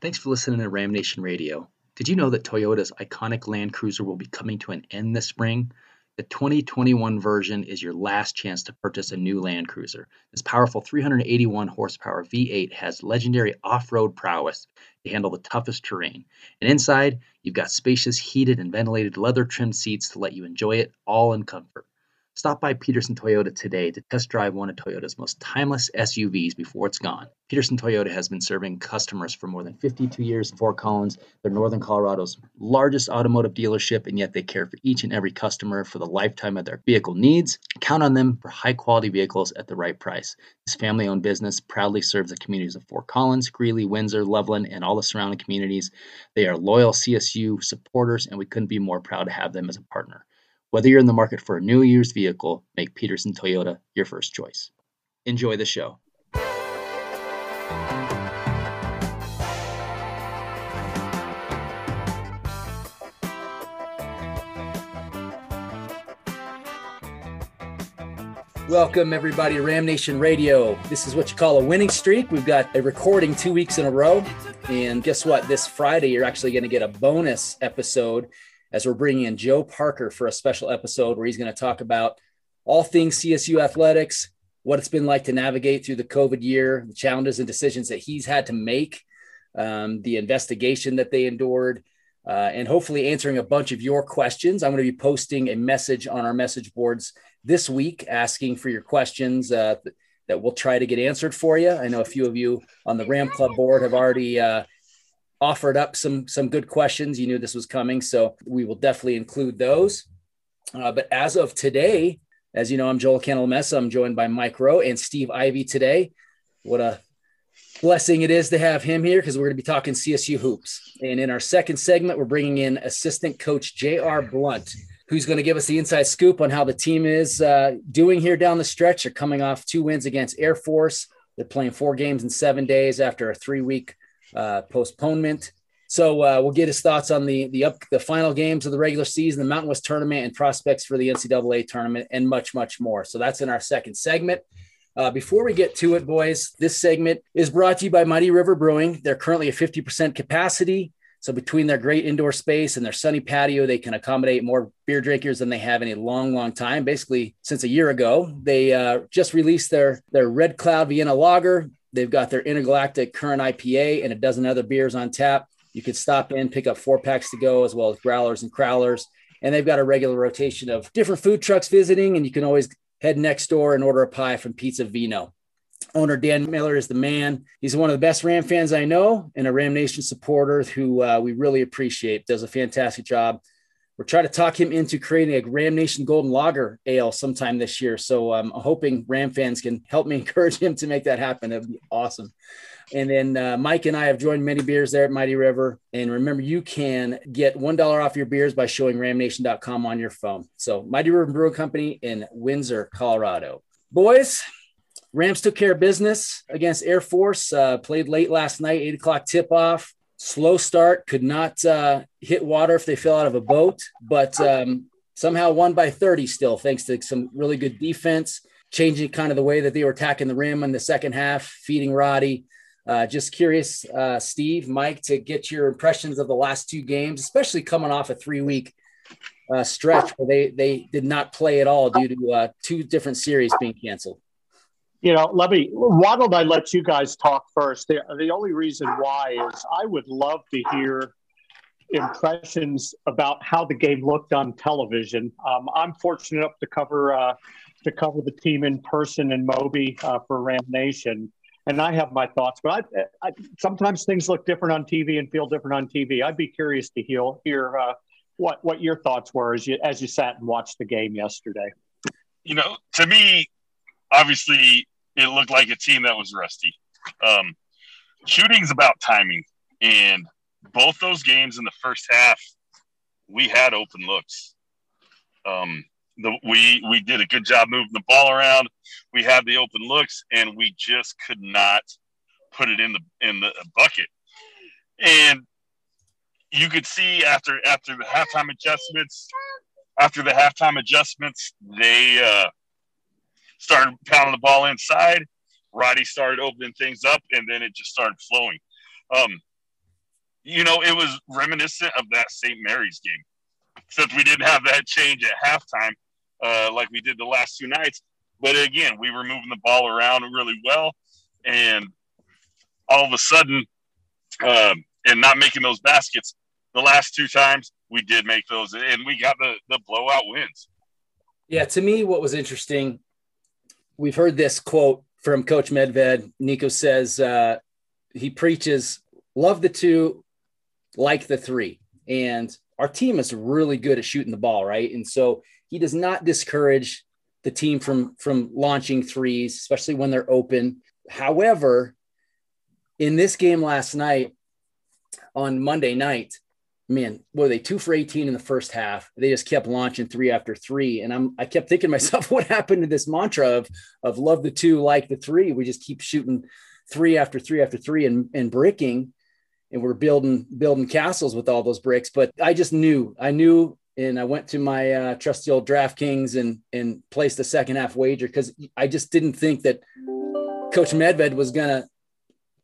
Thanks for listening to Ram Nation Radio. Did you know that Toyota's iconic Land Cruiser will be coming to an end this spring? The 2021 version is your last chance to purchase a new Land Cruiser. This powerful 381 horsepower V8 has legendary off road prowess to handle the toughest terrain. And inside, you've got spacious, heated, and ventilated leather trimmed seats to let you enjoy it all in comfort. Stop by Peterson Toyota today to test drive one of Toyota's most timeless SUVs before it's gone. Peterson Toyota has been serving customers for more than 52 years in Fort Collins. They're Northern Colorado's largest automotive dealership, and yet they care for each and every customer for the lifetime of their vehicle needs. Count on them for high quality vehicles at the right price. This family owned business proudly serves the communities of Fort Collins, Greeley, Windsor, Loveland, and all the surrounding communities. They are loyal CSU supporters, and we couldn't be more proud to have them as a partner. Whether you're in the market for a new used vehicle, make Peterson Toyota your first choice. Enjoy the show. Welcome, everybody, to Ram Nation Radio. This is what you call a winning streak. We've got a recording two weeks in a row. And guess what? This Friday, you're actually going to get a bonus episode as we're bringing in Joe Parker for a special episode where he's going to talk about all things CSU athletics, what it's been like to navigate through the COVID year, the challenges and decisions that he's had to make, um, the investigation that they endured, uh, and hopefully answering a bunch of your questions. I'm going to be posting a message on our message boards this week asking for your questions uh, that we'll try to get answered for you. I know a few of you on the Ram Club board have already uh, offered up some some good questions. You knew this was coming, so we will definitely include those. Uh, but as of today, as you know, I'm Joel Cantalamessa. I'm joined by Mike Rowe and Steve Ivy today. What a blessing it is to have him here because we're going to be talking CSU hoops. And in our second segment, we're bringing in assistant coach J.R. Blount, who's going to give us the inside scoop on how the team is uh, doing here down the stretch. They're coming off two wins against Air Force. They're playing four games in seven days after a three week uh, postponement. So uh, we'll get his thoughts on the the up the final games of the regular season, the Mountain West tournament, and prospects for the NCAA tournament, and much much more. So that's in our second segment. Uh, before we get to it, boys, this segment is brought to you by Mighty River Brewing. They're currently at 50% capacity. So between their great indoor space and their sunny patio, they can accommodate more beer drinkers than they have in a long, long time. Basically, since a year ago, they uh, just released their their Red Cloud Vienna Lager. They've got their Intergalactic Current IPA and a dozen other beers on tap. You could stop in, pick up four packs to go, as well as growlers and crowlers. And they've got a regular rotation of different food trucks visiting, and you can always head next door and order a pie from Pizza Vino. Owner Dan Miller is the man. He's one of the best Ram fans I know and a Ram Nation supporter who uh, we really appreciate. Does a fantastic job we're trying to talk him into creating a Ram Nation Golden Lager Ale sometime this year. So um, I'm hoping Ram fans can help me encourage him to make that happen. That'd be awesome. And then uh, Mike and I have joined many beers there at Mighty River. And remember, you can get $1 off your beers by showing ramnation.com on your phone. So Mighty River Brewing Company in Windsor, Colorado. Boys, Rams took care of business against Air Force, uh, played late last night, eight o'clock tip off slow start, could not uh, hit water if they fell out of a boat, but um, somehow won by 30 still, thanks to some really good defense, changing kind of the way that they were attacking the rim in the second half, feeding Roddy. Uh, just curious, uh, Steve, Mike, to get your impressions of the last two games, especially coming off a three week uh, stretch where they, they did not play at all due to uh, two different series being canceled you know, let me, why don't I let you guys talk first? The, the only reason why is I would love to hear impressions about how the game looked on television. Um, I'm fortunate enough to cover uh, to cover the team in person in Moby uh, for Ram Nation, and I have my thoughts. But I, I, sometimes things look different on TV and feel different on TV. I'd be curious to hear hear uh, what what your thoughts were as you as you sat and watched the game yesterday. You know, to me, obviously it looked like a team that was rusty. Um, shooting's about timing, and both those games in the first half, we had open looks. Um, the, we we did a good job moving the ball around. We had the open looks, and we just could not put it in the in the bucket. And you could see after after the halftime adjustments, after the halftime adjustments, they uh, started pounding the ball inside. Roddy started opening things up, and then it just started flowing. Um, you know, it was reminiscent of that St. Mary's game, except we didn't have that change at halftime uh, like we did the last two nights. But again, we were moving the ball around really well, and all of a sudden, um, and not making those baskets. The last two times we did make those, and we got the the blowout wins. Yeah, to me, what was interesting, we've heard this quote from Coach Medved. Niko says uh, he preaches, "Love the two, like the three. And our team is really good at shooting the ball, right? And so he does not discourage the team from from launching threes, especially when they're open. However, in this game last night on Monday night, man, were they two for 18 in the first half? They just kept launching three after three. And I'm I kept thinking to myself, what happened to this mantra of of love the two, like the three? We just keep shooting three after three after three and, and bricking and we're building building castles with all those bricks. But I just knew, I knew, and I went to my uh, trusty old DraftKings and and placed a second half wager because I just didn't think that Coach Medved was gonna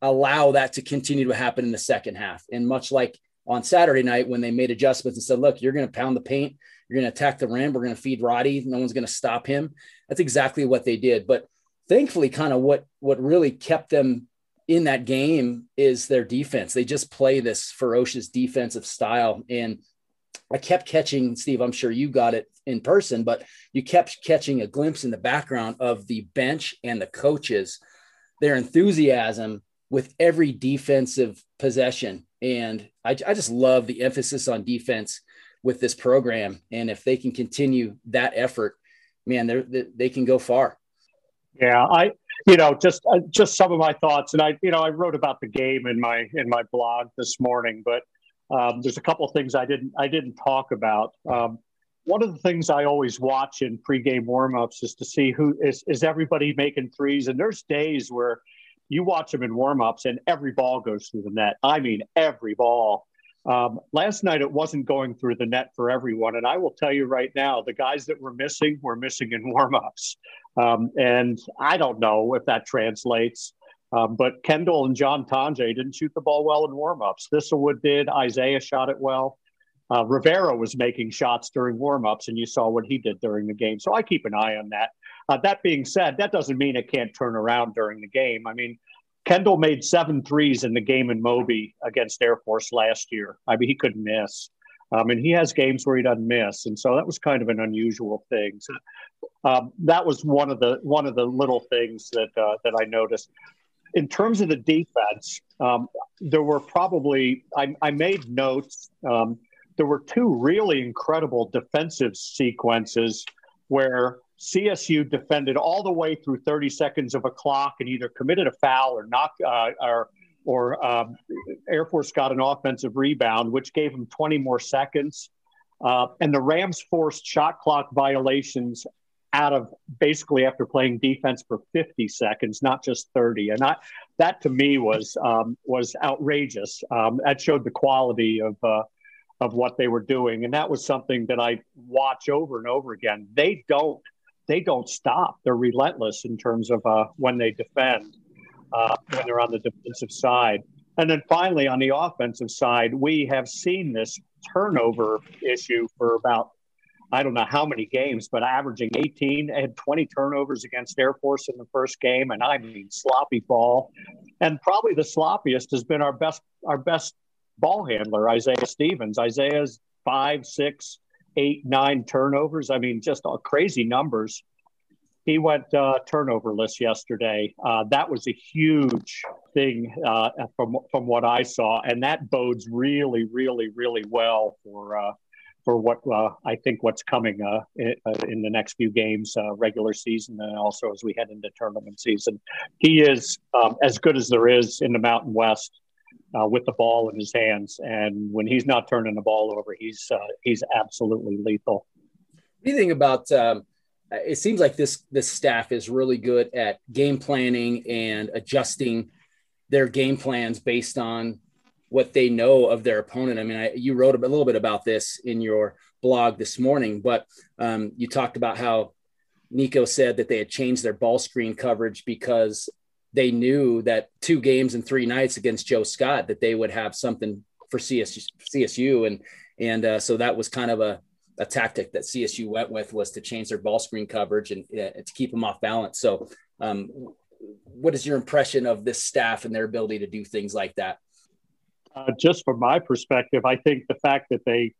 allow that to continue to happen in the second half. And much like on Saturday night when they made adjustments and said, "Look, you're going to pound the paint, you're going to attack the rim, we're going to feed Roddy, no one's going to stop him." That's exactly what they did. But thankfully, kind of what what really kept them in that game is their defense. They just play this ferocious defensive style. And I kept catching, Steve, I'm sure you got it in person, but you kept catching a glimpse in the background of the bench and the coaches, their enthusiasm with every defensive possession. And I, I just love the emphasis on defense with this program. And if they can continue that effort, man, they they can go far. Yeah, I you know just uh, just some of my thoughts, and I you know I wrote about the game in my in my blog this morning, but um, there's a couple of things I didn't I didn't talk about. Um, one of the things I always watch in pregame warmups is to see who is is everybody making threes, and there's days where you watch them in warmups and every ball goes through the net. I mean, every ball. Um, last night it wasn't going through the net for everyone, and I will tell you right now, the guys that were missing were missing in warmups, um, and I don't know if that translates. Um, but Kendle and John Tonje didn't shoot the ball well in warmups. Thistlewood did. Isaiah shot it well. Uh, Rivera was making shots during warmups, and you saw what he did during the game. So I keep an eye on that. Uh, that being said, that doesn't mean it can't turn around during the game. I mean, Kendle made seven threes in the game in Moby against Air Force last year. I mean, he couldn't miss. Um, and he has games where he doesn't miss, and so that was kind of an unusual thing. So, um, that was one of the one of the little things that uh, that I noticed. In terms of the defense, um, there were probably I, I made notes. Um, there were two really incredible defensive sequences where CSU defended all the way through 30 seconds of a clock and either committed a foul or knocked uh, or or um, Air Force got an offensive rebound, which gave them 20 more seconds. Uh, and the Rams forced shot clock violations out of basically after playing defense for 50 seconds, not just 30. And I, that to me was um, was outrageous. Um, that showed the quality of uh, of what they were doing, and that was something that I watch over and over again. They don't they don't stop. They're relentless in terms of uh, when they defend, uh, when they're on the defensive side. And then finally, on the offensive side, we have seen this turnover issue for about, I don't know how many games, but averaging 18, had 20 turnovers against Air Force in the first game. And I mean, sloppy ball. And probably the sloppiest has been our best, our best ball handler, Isaiah Stevens. Isaiah's five, six, eight, nine turnovers. I mean, just crazy numbers. He went uh, turnoverless yesterday. Uh, that was a huge thing uh, from from what I saw, and that bodes really, really, really well for uh, for what uh, I think what's coming uh, in, in, the next few games, regular season, and also as we head into tournament season. He is um, as good as there is in the Mountain West uh, with the ball in his hands. And when he's not turning the ball over, he's uh, he's absolutely lethal. Think about? Um, it seems like this this staff is really good at game planning and adjusting their game plans based on what they know of their opponent. I mean, I, you wrote a little bit about this in your blog this morning, but um, you talked about how Niko said that they had changed their ball screen coverage because they knew that two games and three nights against Joe Scott that they would have something for CSU, CSU. and and uh, so that was kind of a a tactic that CSU went with was to change their ball screen coverage and uh, to keep them off balance. So, um, what is your impression of this staff and their ability to do things like that? Uh, just from my perspective, I think the fact that they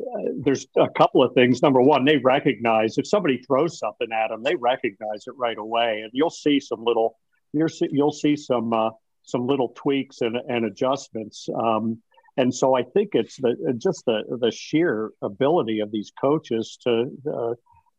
uh, there's a couple of things. Number one, they recognize if somebody throws something at them, they recognize it right away, and you'll see some little you'll see, you'll see some uh, some little tweaks and, and adjustments. Um, and so I think it's the just the the sheer ability of these coaches to, uh,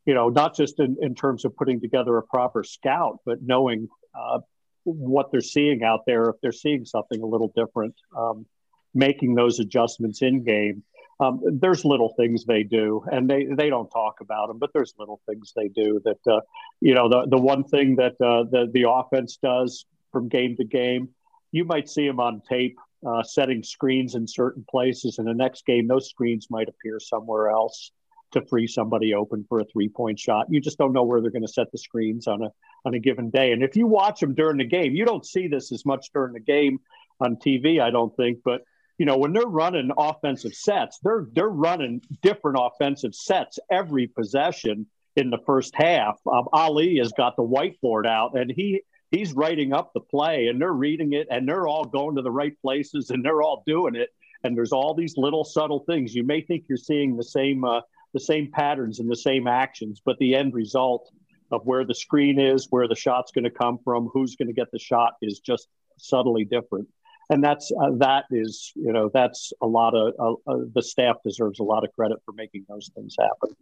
you know, not just in, in terms of putting together a proper scout, but knowing uh, what they're seeing out there. If they're seeing something a little different, um, making those adjustments in game. Um, there's little things they do, and they, they don't talk about them, but there's little things they do that, uh, you know, the, the one thing that uh, the, the offense does from game to game, you might see them on tape uh, setting screens in certain places. In the next game, those screens might appear somewhere else to free somebody open for a three point shot. You just don't know where they're going to set the screens on a on a given day. And if you watch them during the game, you don't see this as much during the game on TV, I don't think, but you know, when they're running offensive sets, they're they're running different offensive sets every possession in the first half. Um, Ali has got the whiteboard out, and he he's writing up the play, and they're reading it, and they're all going to the right places, and they're all doing it. And there's all these little subtle things. You may think you're seeing the same uh, the same patterns and the same actions, but the end result of where the screen is, where the shot's going to come from, who's going to get the shot is just subtly different and that's uh, that is you know that's a lot of uh, uh, the staff deserves a lot of credit for making those things happen.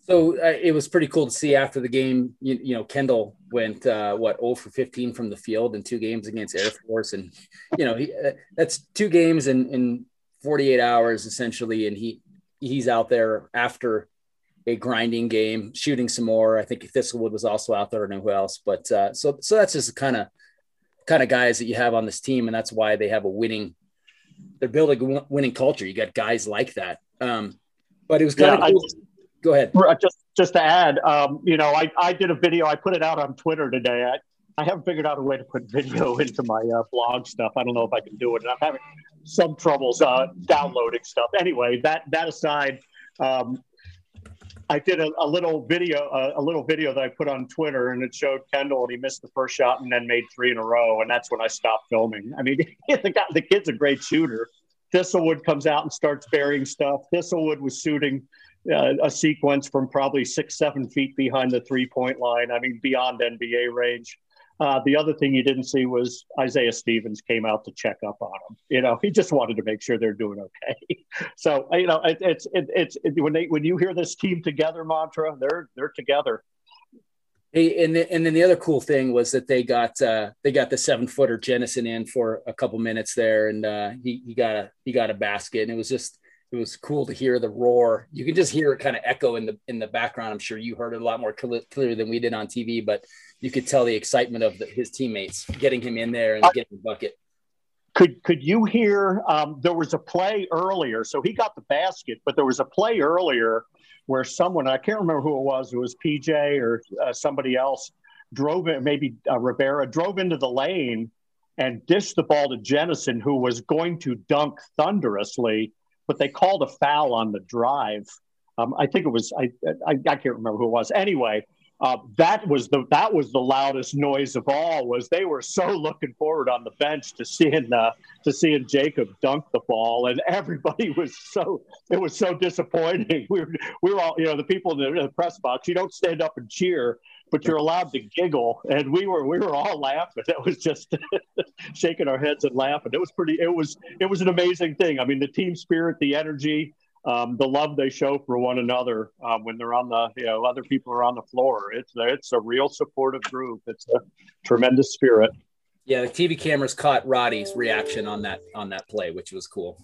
So uh, it was pretty cool to see after the game. You, you know, Kendle went uh, what 0 for 15 from the field in two games against Air Force, and you know he, uh, that's two games in in 48 hours essentially, and he he's out there after a grinding game, shooting some more. I think Thistlewood was also out there. Know who else, but so so that's just kind of kind of guys that you have on this team, and that's why they have a winning. They're building a winning culture. You got guys like that. Um, but it was kind yeah, of cool. I, Go ahead. Just just to add, um, you know, I, I did a video. I put it out on Twitter today. I, I haven't figured out a way to put video into my uh, blog stuff. I don't know if I can do it. And I'm having some troubles uh, downloading stuff. Anyway, that that aside, um, I did a, a little video, a, a, little video that I put on Twitter, and it showed Kendle, and he missed the first shot, and then made three in a row, and that's when I stopped filming. I mean, the, guy, the kid's a great shooter. Thistlewood comes out and starts burying stuff. Thistlewood was shooting uh, a sequence from probably six, seven feet behind the three point line. I mean, beyond NBA range. Uh, the other thing you didn't see was Isaiah Stevens came out to check up on him. You know, he just wanted to make sure they're doing okay. so you know, it, it's it, it's it, when they when you hear this team together mantra, they're they're together. Hey, and the, and then the other cool thing was that they got uh, they got the seven footer Jennison in for a couple minutes there, and uh, he he got a he got a basket, and it was just it was cool to hear the roar. You can just hear it kind of echo in the in the background. I'm sure you heard it a lot more cl- clearly than we did on TV, but you could tell the excitement of the, his teammates getting him in there and getting the bucket. Could could you hear? Um, there was a play earlier, so he got the basket, but there was a play earlier where someone I can't remember who it was. It was PJ or uh, somebody else drove it. Maybe uh, Rivera drove into the lane and dished the ball to Jennison, who was going to dunk thunderously but they called a foul on the drive. Um, I think it was I, I, I can't remember who it was. Anyway, uh, that was the that was the loudest noise of all. Was they were so looking forward on the bench to seeing uh, to seeing Jacob dunk the ball, and everybody was so it was so disappointing. We were we were all you know the people in the, in the press box. You don't stand up and cheer but you're allowed to giggle. And we were we were all laughing. It was just shaking our heads and laughing. It was pretty. It was it was an amazing thing. I mean, the team spirit, the energy, um, the love they show for one another um, when they're on the you know other people are on the floor. It's it's a real supportive group. It's a tremendous spirit. Yeah, the TV cameras caught Roddy's reaction on that on that play, which was cool.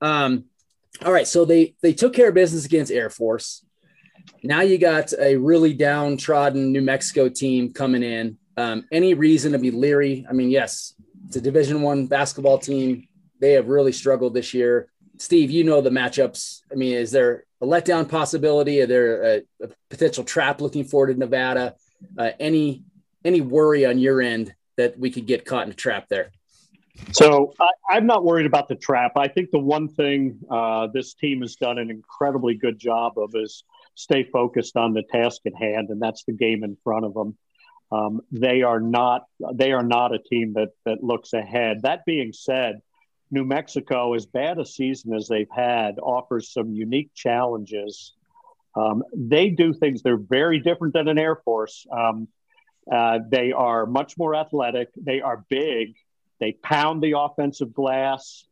Um, all right, so they they took care of business against Air Force. Now you got a really downtrodden New Mexico team coming in. Um, any reason to be leery? I mean, yes, it's a Division One basketball team. They have really struggled this year. Steve, you know the matchups. I mean, is there a letdown possibility? Are there a, a potential trap looking forward to Nevada? Uh, any any worry on your end that we could get caught in a trap there? So I, am not worried about the trap. I think the one thing uh, this team has done an incredibly good job of is stay focused on the task at hand, and that's the game in front of them. Um, they are not they are not a team that that looks ahead. That being said, New Mexico, as bad a season as they've had, offers some unique challenges. Um, they do things they're very different than an Air Force. Um, uh, they are much more athletic. They are big. They pound the offensive glass,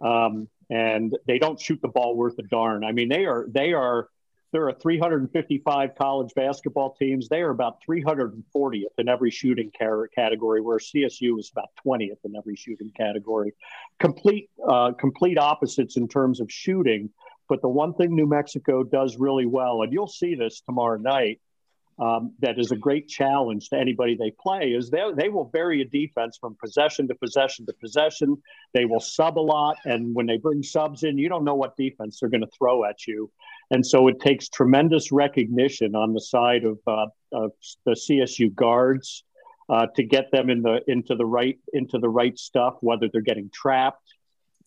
um, and they don't shoot the ball worth a darn. I mean, they are they are there are 355 college basketball teams. They are about 340th in every shooting category, where CSU is about 20th in every shooting category. Complete uh, complete opposites in terms of shooting. But the one thing New Mexico does really well, and you'll see this tomorrow night, um, that is a great challenge to anybody they play is they, they will vary a defense from possession to possession to possession. They will sub a lot. And when they bring subs in, you don't know what defense they're going to throw at you. And so it takes tremendous recognition on the side of, uh, of the CSU guards uh, to get them in the, into, the right, into the right stuff, whether they're getting trapped,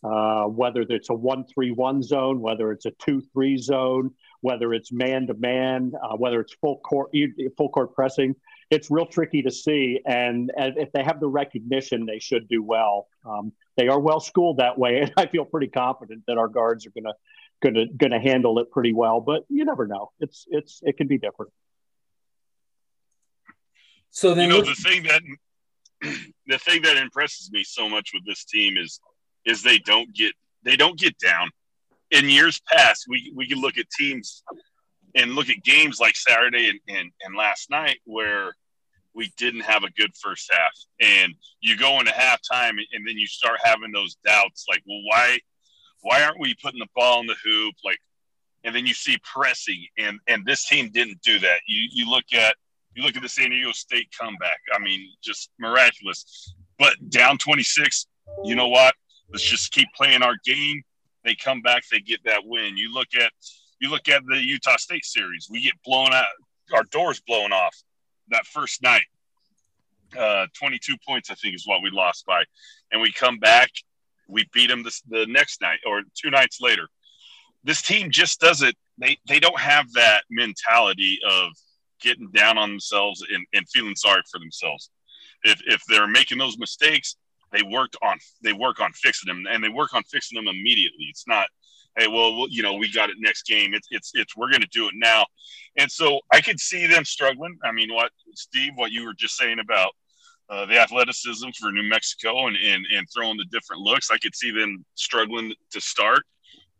uh, whether it's a one-three-one zone, whether it's a two-three zone, whether it's man to man, whether it's full court full court pressing. It's real tricky to see, and, and if they have the recognition, they should do well. Um, they are well schooled that way, and I feel pretty confident that our guards are going to going to going to handle it pretty well. But you never know; it's it's it can be different. So then, you know, the thing that the thing that impresses me so much with this team is is they don't get they don't get down. In years past, we we can look at teams and look at games like Saturday and, and, and last night where we didn't have a good first half. And you go into halftime and then you start having those doubts like, well, why why aren't we putting the ball in the hoop? Like and then you see pressing and and this team didn't do that. You you look at you look at the San Diego State comeback. I mean, just miraculous. But down 26, you know what? let's just keep playing our game. They come back, they get that win. You look at you look at the Utah State series. We get blown out, our doors blown off that first night. Uh, 22 points, I think, is what we lost by, and we come back, we beat them this, the next night or two nights later. This team just doesn't. They they don't have that mentality of getting down on themselves and, and feeling sorry for themselves. If if they're making those mistakes, they worked on they work on fixing them and they work on fixing them immediately. It's not hey well you know we got it next game it's it's, it's we're going to do it now and so i could see them struggling i mean what steve what you were just saying about uh, the athleticism for new mexico and, and and throwing the different looks i could see them struggling to start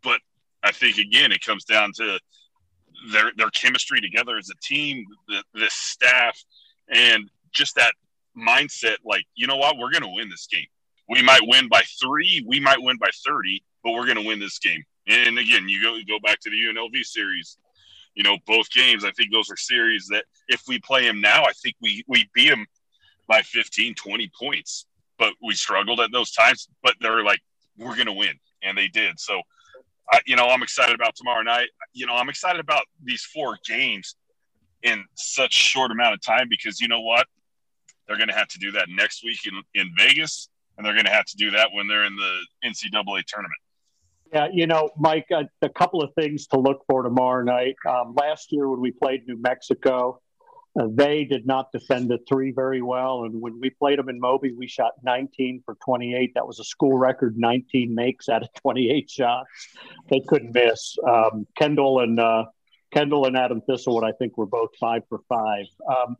but i think again it comes down to their their chemistry together as a team the, the staff and just that mindset like, you know what, we're going to win this game. We might win by three, we might win by 30, but we're going to win this game. And again, you go, you go back to the UNLV series, you know, both games, I think those are series that if we play them now, I think we, we beat them by 15, 20 points. But we struggled at those times, but they're like, we're going to win. And they did. So, I, you know, I'm excited about tomorrow night. You know, I'm excited about these four games in such short amount of time because you know what? They're going to have to do that next week in, in Vegas, and they're going to have to do that when they're in the NCAA tournament. Yeah, you know, Mike, a, a couple of things to look for tomorrow night. Um, last year when we played New Mexico, uh, they did not defend the three very well. And when we played them in Moby, we shot 19 for 28. That was a school record 19 makes out of 28 shots. They couldn't miss. Um, Kendle and uh, Kendle and Adam Thistlewood, I think, were both five for five. Um,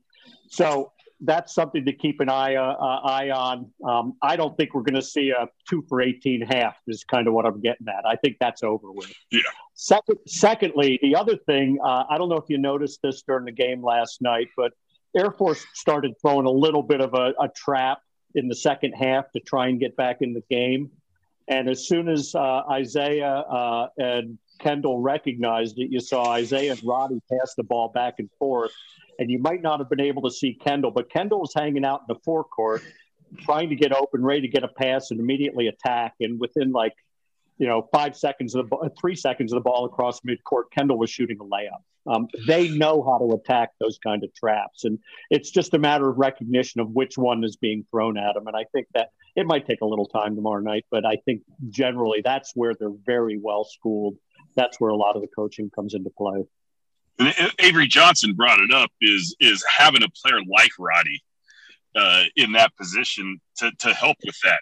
so that's something to keep an eye uh, uh, eye on. Um, I don't think we're going to see a two for 18 half. Is kind of what I'm getting at. I think that's over with. Yeah. Second, secondly, the other thing uh, I don't know if you noticed this during the game last night, but Air Force started throwing a little bit of a, a trap in the second half to try and get back in the game. And as soon as uh, Isaiah uh, and Kendle recognized it, you saw Isaiah and Roddy pass the ball back and forth and you might not have been able to see Kendle, but Kendle was hanging out in the forecourt trying to get open, ready to get a pass and immediately attack. And within like you know, five seconds of the three seconds of the ball across midcourt, Kendle was shooting a layup. Um, they know how to attack those kind of traps, and it's just a matter of recognition of which one is being thrown at them. And I think that it might take a little time tomorrow night, but I think generally that's where they're very well schooled. That's where a lot of the coaching comes into play. And Avery Johnson brought it up is is having a player like Roddy uh, in that position to to help with that.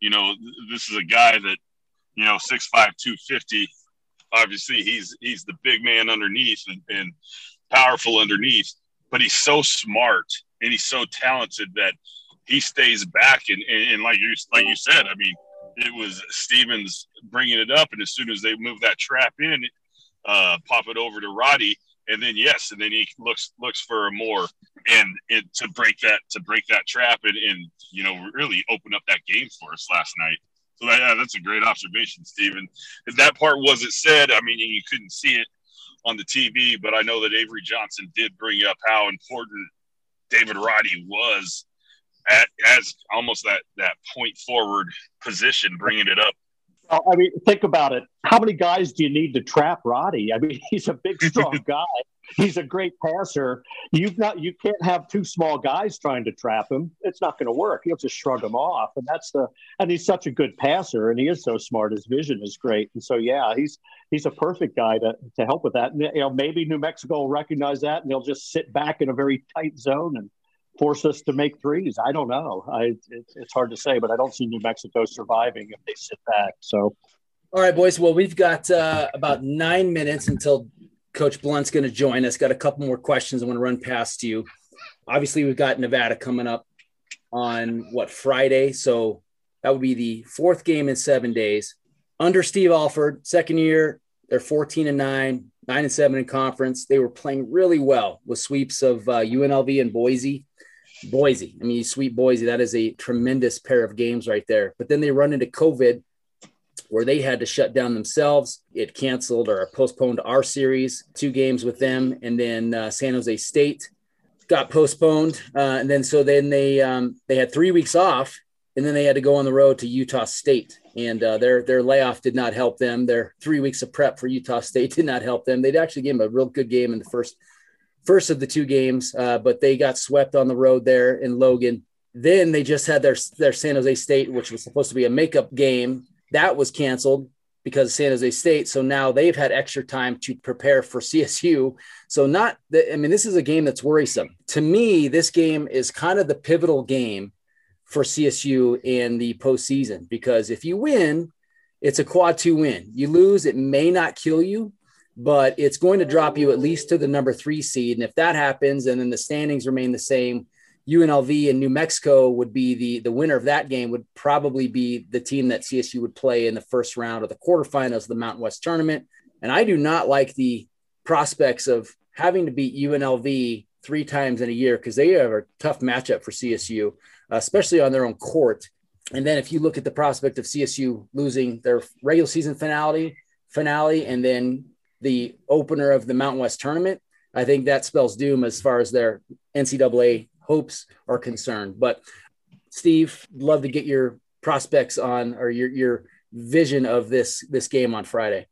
You know, this is a guy that you know six five two fifty obviously he's he's the big man underneath and, and powerful underneath, but he's so smart and he's so talented that he stays back and, and, and, like you like you said, I mean, it was Stevens bringing it up, and as soon as they move that trap in, uh, pop it over to Roddy, and then yes, and then he looks looks for more and it, to break that to break that trap and, and you know really open up that game for us last night. So that, yeah, that's a great observation, Stephen. If that part wasn't said, I mean, you couldn't see it on the TV, but I know that Avery Johnson did bring up how important David Roddy was at, as almost that that point forward position, bringing it up. I mean, think about it. How many guys do you need to trap Roddy? I mean, he's a big, strong guy he's a great passer. You've not you can't have two small guys trying to trap him. It's not going to work. He'll just shrug him off, and that's the and he's such a good passer, and he is so smart. His vision is great, and so yeah, he's he's a perfect guy to to help with that. And you know, maybe New Mexico will recognize that, and they'll just sit back in a very tight zone and force us to make threes. I don't know. I it, it's hard to say, but I don't see New Mexico surviving if they sit back. So. All right, boys. Well, we've got uh, about nine minutes until Coach Blount's going to join us. Got a couple more questions I want to run past you. Obviously, we've got Nevada coming up on what Friday, so that would be the fourth game in seven days. Under Steve Alford, second year, they're 14 and nine, nine and seven in conference. They were playing really well with sweeps of uh, UNLV and Boise. Boise, I mean, you sweep Boise, that is a tremendous pair of games right there. But then they run into COVID where they had to shut down themselves. It canceled or postponed our series, two games with them, and then uh, San Jose State got postponed, uh, and then so then they um, they had three weeks off, and then they had to go on the road to Utah State, and uh, their their layoff did not help them. Their three weeks of prep for Utah State did not help them. They'd actually gave them a real good game in the first first of the two games, uh, but they got swept on the road there in Logan. Then they just had their their San Jose State, which was supposed to be a makeup game that was canceled because San Jose State. So now they've had extra time to prepare for CSU. So not that I mean, this is a game that's worrisome. To me, this game is kind of the pivotal game for CSU in the postseason because if you win, it's a quad two win. You lose, it may not kill you, but it's going to drop you at least to the number three seed. And if that happens, and then the standings remain the same, UNLV and New Mexico would be the the winner of that game would probably be the team that CSU would play in the first round of the quarterfinals of the Mountain West tournament. And I do not like the prospects of having to beat UNLV three times in a year because they have a tough matchup for CSU, especially on their own court. And then if you look at the prospect of CSU losing their regular season finale, finale, and then the opener of the Mountain West tournament, I think that spells doom as far as their NCAA hopes are concerned. But Steve, love to get your prospects on or your your vision of this this game on Friday.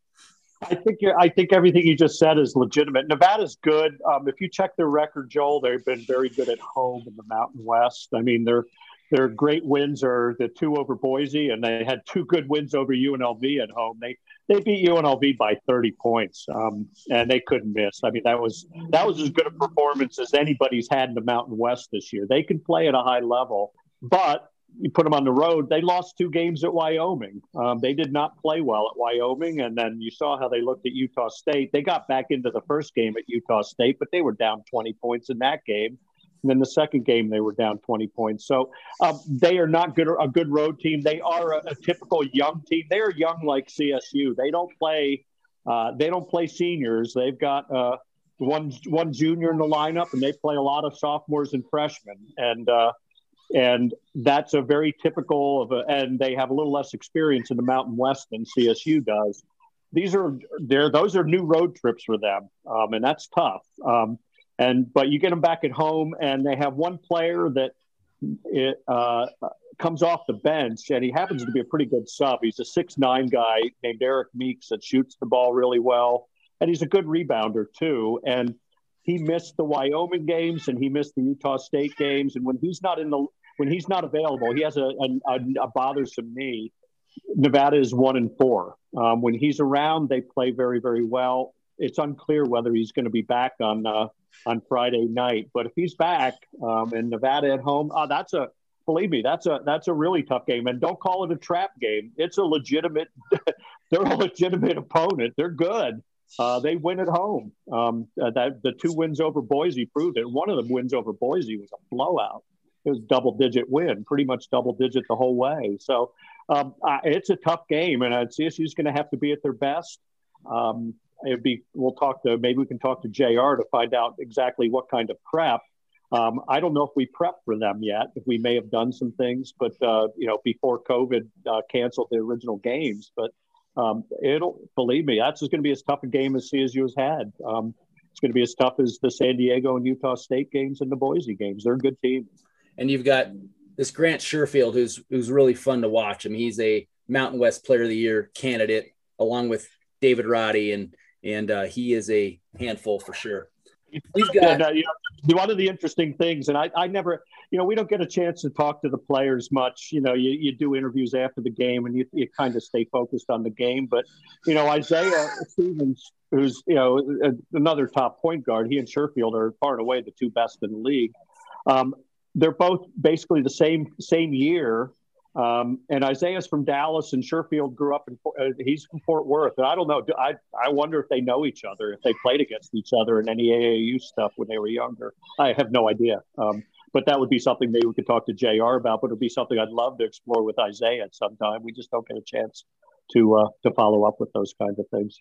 I think I think everything you just said is legitimate. Nevada's good. Um, if you check their record, Joel, they've been very good at home in the Mountain West. I mean, their their great wins are the two over Boise, and they had two good wins over UNLV at home. They they beat UNLV by 30 points, um, and they couldn't miss. I mean, that was that was as good a performance as anybody's had in the Mountain West this year. They can play at a high level, but you put them on the road. They lost two games at Wyoming. Um, they did not play well at Wyoming, and then you saw how they looked at Utah State. They got back into the first game at Utah State, but they were down 20 points in that game. And then the second game, they were down 20 points. So um, they are not good, a good road team. They are a, a, typical young team. They are young like CSU. They don't play. Uh, they don't play seniors. They've got uh, one one junior in the lineup, and they play a lot of sophomores and freshmen. And uh, and that's a very typical of a. And they have a little less experience in the Mountain West than CSU does. These are there. Those are new road trips for them, um, and that's tough. Um, and but you get them back at home, and they have one player that it, uh, comes off the bench, and he happens to be a pretty good sub. He's a six nine guy named Eric Meeks that shoots the ball really well, and he's a good rebounder too. And he missed the Wyoming games and he missed the Utah State games. And when he's not in the when he's not available, he has a, a, a bothersome knee. Nevada is one and four. Um, when he's around, they play very very well. It's unclear whether he's going to be back on uh, on Friday night, but if he's back um, Nevada at home, uh, that's a believe me, that's a that's a really tough game. And don't call it a trap game. It's a legitimate. they're a legitimate opponent. They're good. Uh, they win at home. Um, uh, that the two wins over Boise proved it. One of the wins over Boise was a blowout. It was double digit win, pretty much double digit the whole way. So um, uh, it's a tough game, and uh, CSU is going to have to be at their best. Um, it'd be. We'll talk to maybe we can talk to Jr. to find out exactly what kind of prep. Um, I don't know if we prep for them yet. If we may have done some things, but uh, you know, before COVID uh, canceled the original games, but um, it'll believe me, that's just going to be as tough a game as CSU has had. Um, it's going to be as tough as the San Diego and Utah State games and the Boise games. They're a good team. And you've got this Grant Sherfield, who's who's really fun to watch. I mean, he's a Mountain West Player of the Year candidate, along with David Roddy, and and uh, he is a handful for sure. We've got uh, you know, one of the interesting things, and I, I never, you know, we don't get a chance to talk to the players much. You know, you, you do interviews after the game, and you, you kind of stay focused on the game. But you know, Isaiah Stevens, who's you know another top point guard, he and Sherfield are far and away the two best in the league. Um, they're both basically the same same year um, and Isaiah's from Dallas, and Sherfield grew up in. Uh, he's from Fort Worth, and I don't know. I I wonder if they know each other, if they played against each other in any AAU stuff when they were younger. I have no idea. Um, but that would be something maybe we could talk to Jr. about. But it'd be something I'd love to explore with Isaiah at some time. We just don't get a chance to uh, to follow up with those kinds of things.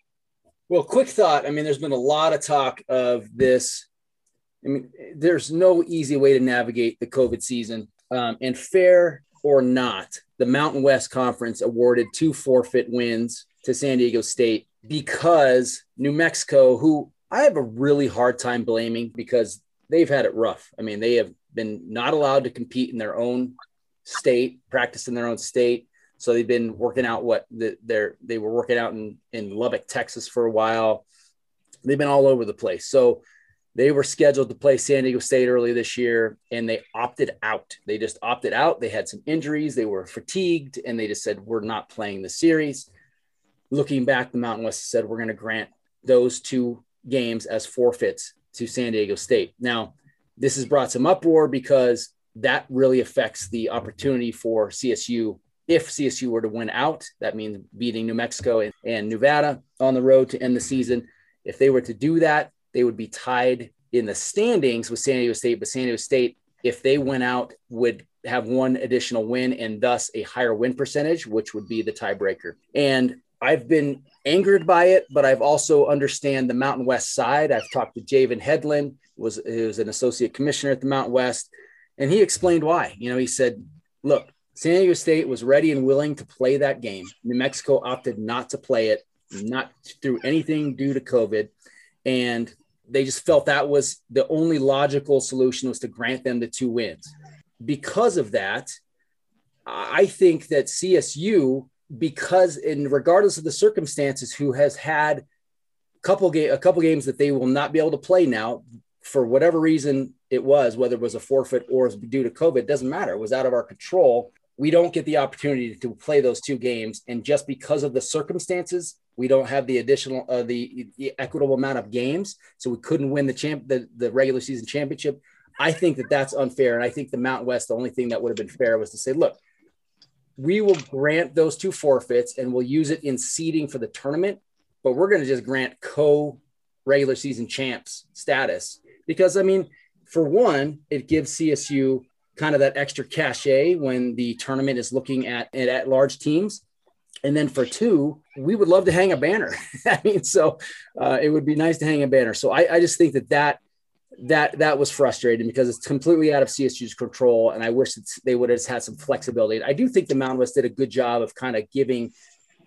Well, quick thought. I mean, there's been a lot of talk of this. I mean, there's no easy way to navigate the COVID season. Um, and fair or not, the Mountain West Conference awarded two forfeit wins to San Diego State because New Mexico, who I have a really hard time blaming because they've had it rough. I mean, they have been not allowed to compete in their own state, practice in their own state. So they've been working out what the, they're they were working out in in Lubbock, Texas for a while. They've been all over the place. So they were scheduled to play San Diego State early this year and they opted out. They just opted out. They had some injuries, they were fatigued, and they just said, We're not playing the series. Looking back, the Mountain West said, We're going to grant those two games as forfeits to San Diego State. Now, this has brought some uproar because that really affects the opportunity for CSU. If CSU were to win out, that means beating New Mexico and, and Nevada on the road to end the season. If they were to do that, they would be tied in the standings with San Diego State, but San Diego State, if they went out, would have one additional win and thus a higher win percentage, which would be the tiebreaker. And I've been angered by it, but I've also understand the Mountain West side. I've talked to Javen Headland, was who was an associate commissioner at the Mountain West, and he explained why. You know, he said, "Look, San Diego State was ready and willing to play that game. New Mexico opted not to play it, not through anything due to COVID, and they just felt that was the only logical solution was to grant them the two wins. Because of that, I think that CSU, because in regardless of the circumstances, who has had a couple game a couple games that they will not be able to play now for whatever reason it was, whether it was a forfeit or due to COVID, doesn't matter. It was out of our control. We don't get the opportunity to play those two games, and just because of the circumstances, we don't have the additional uh, the, the, equitable amount of games, so we couldn't win the champ the, the regular season championship. I think that that's unfair, and I think the Mountain West the only thing that would have been fair was to say, look, we will grant those two forfeits and we'll use it in seeding for the tournament, but we're going to just grant co regular season champs status because I mean, for one, it gives CSU kind of that extra cachet when the tournament is looking at at large teams and then for two, we would love to hang a banner. I mean, so uh, it would be nice to hang a banner. So I, I just think that that that that was frustrating because it's completely out of CSU's control, and I wish they would have had some flexibility. I do think the Mountain West did a good job of kind of giving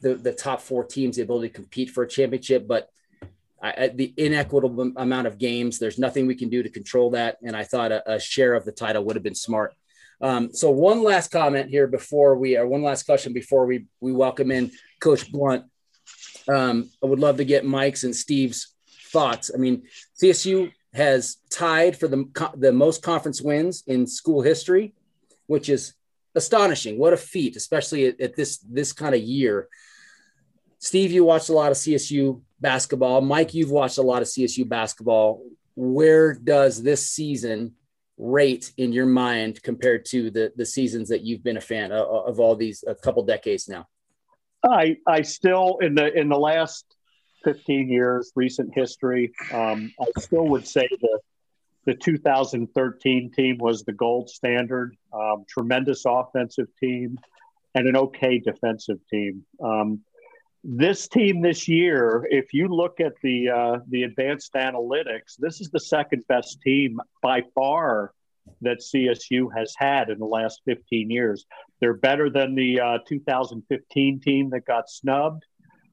the the top four teams the ability to compete for a championship, but I, the inequitable amount of games, there's nothing we can do to control that. And I thought a, a share of the title would have been smart. Um, so one last comment here before we, or one last question before we we welcome in Coach Blount. Um, I would love to get Mike's and Steve's thoughts. I mean, CSU has tied for the the most conference wins in school history, which is astonishing. What a feat, especially at, at this this kind of year. Steve, you watched a lot of CSU basketball. Mike, you've watched a lot of CSU basketball. Where does this season rate in your mind compared to the the seasons that you've been a fan of, of all these a couple decades now? I I still in the in the last 15 years, recent history, um, I still would say the the 2013 team was the gold standard. Um, tremendous offensive team and an okay defensive team. Um, this team this year, if you look at the uh, the advanced analytics, this is the second best team by far that CSU has had in the last 15 years. They're better than the uh, 2015 team that got snubbed.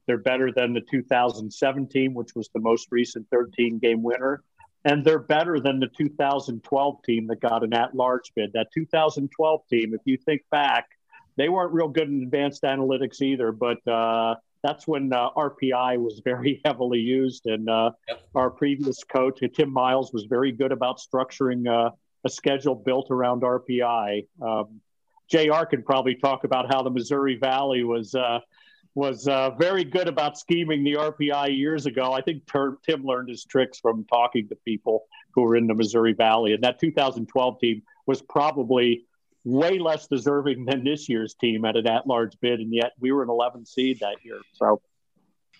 They're better than the 2017, which was the most recent 13 game winner. And they're better than the 2012 team that got an at large bid. That 2012 team, if you think back, they weren't real good in advanced analytics either, but uh, that's when uh, RPI was very heavily used. And uh, yep. our previous coach, Tim Miles, was very good about structuring uh, a schedule built around RPI. Um, JR can probably talk about how the Missouri Valley was uh, was uh, very good about scheming the RPI years ago. I think Tim learned his tricks from talking to people who were in the Missouri Valley, and that 2012 team was probably way less deserving than this year's team at an at-large bid, and yet we were an 11 seed that year. So,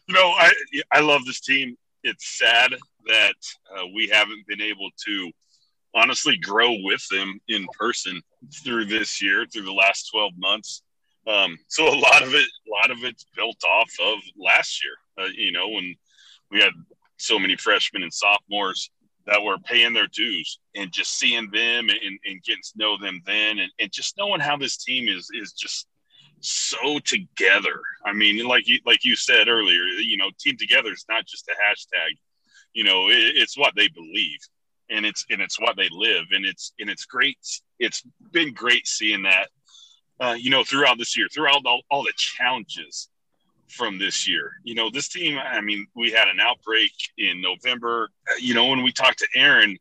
you know, I I love this team. It's sad that uh, we haven't been able to honestly grow with them in person through this year, through the last 12 months. Um, so a lot of it, a lot of it's built off of last year. Uh, you know, when we had so many freshmen and sophomores that were paying their dues, and just seeing them and, and getting to know them then, and, and just knowing how this team is is just so together. I mean, like you like you said earlier, you know, team together is not just a hashtag. You know, it, it's what they believe, and it's and it's what they live, and it's and it's great. It's been great seeing that uh, you know, throughout this year, throughout all, all the challenges from this year. You know, this team, I mean, we had an outbreak in November. You know, when we talked to Aaron,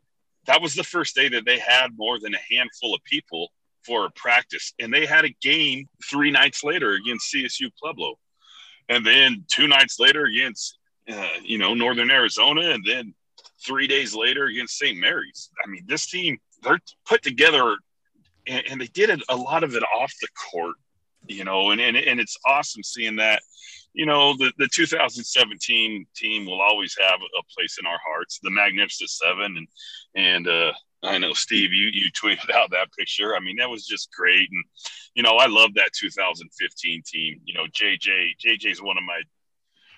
that was the first day that they had more than a handful of people for a practice. And they had a game three nights later against CSU Pueblo. And then two nights later against, uh, you know, Northern Arizona. And then three days later against St. Mary's. I mean, this team, they're put together and, and, they did it, a lot of it off the court, you know, and, and, and it's awesome seeing that, you know, the, the 2017 team will always have a place in our hearts, the Magnificent Seven. And, and, uh, I know Steve, you, you tweeted out that picture. I mean, that was just great. And, you know, I love that 2015 team, you know, JJ, JJ is one of my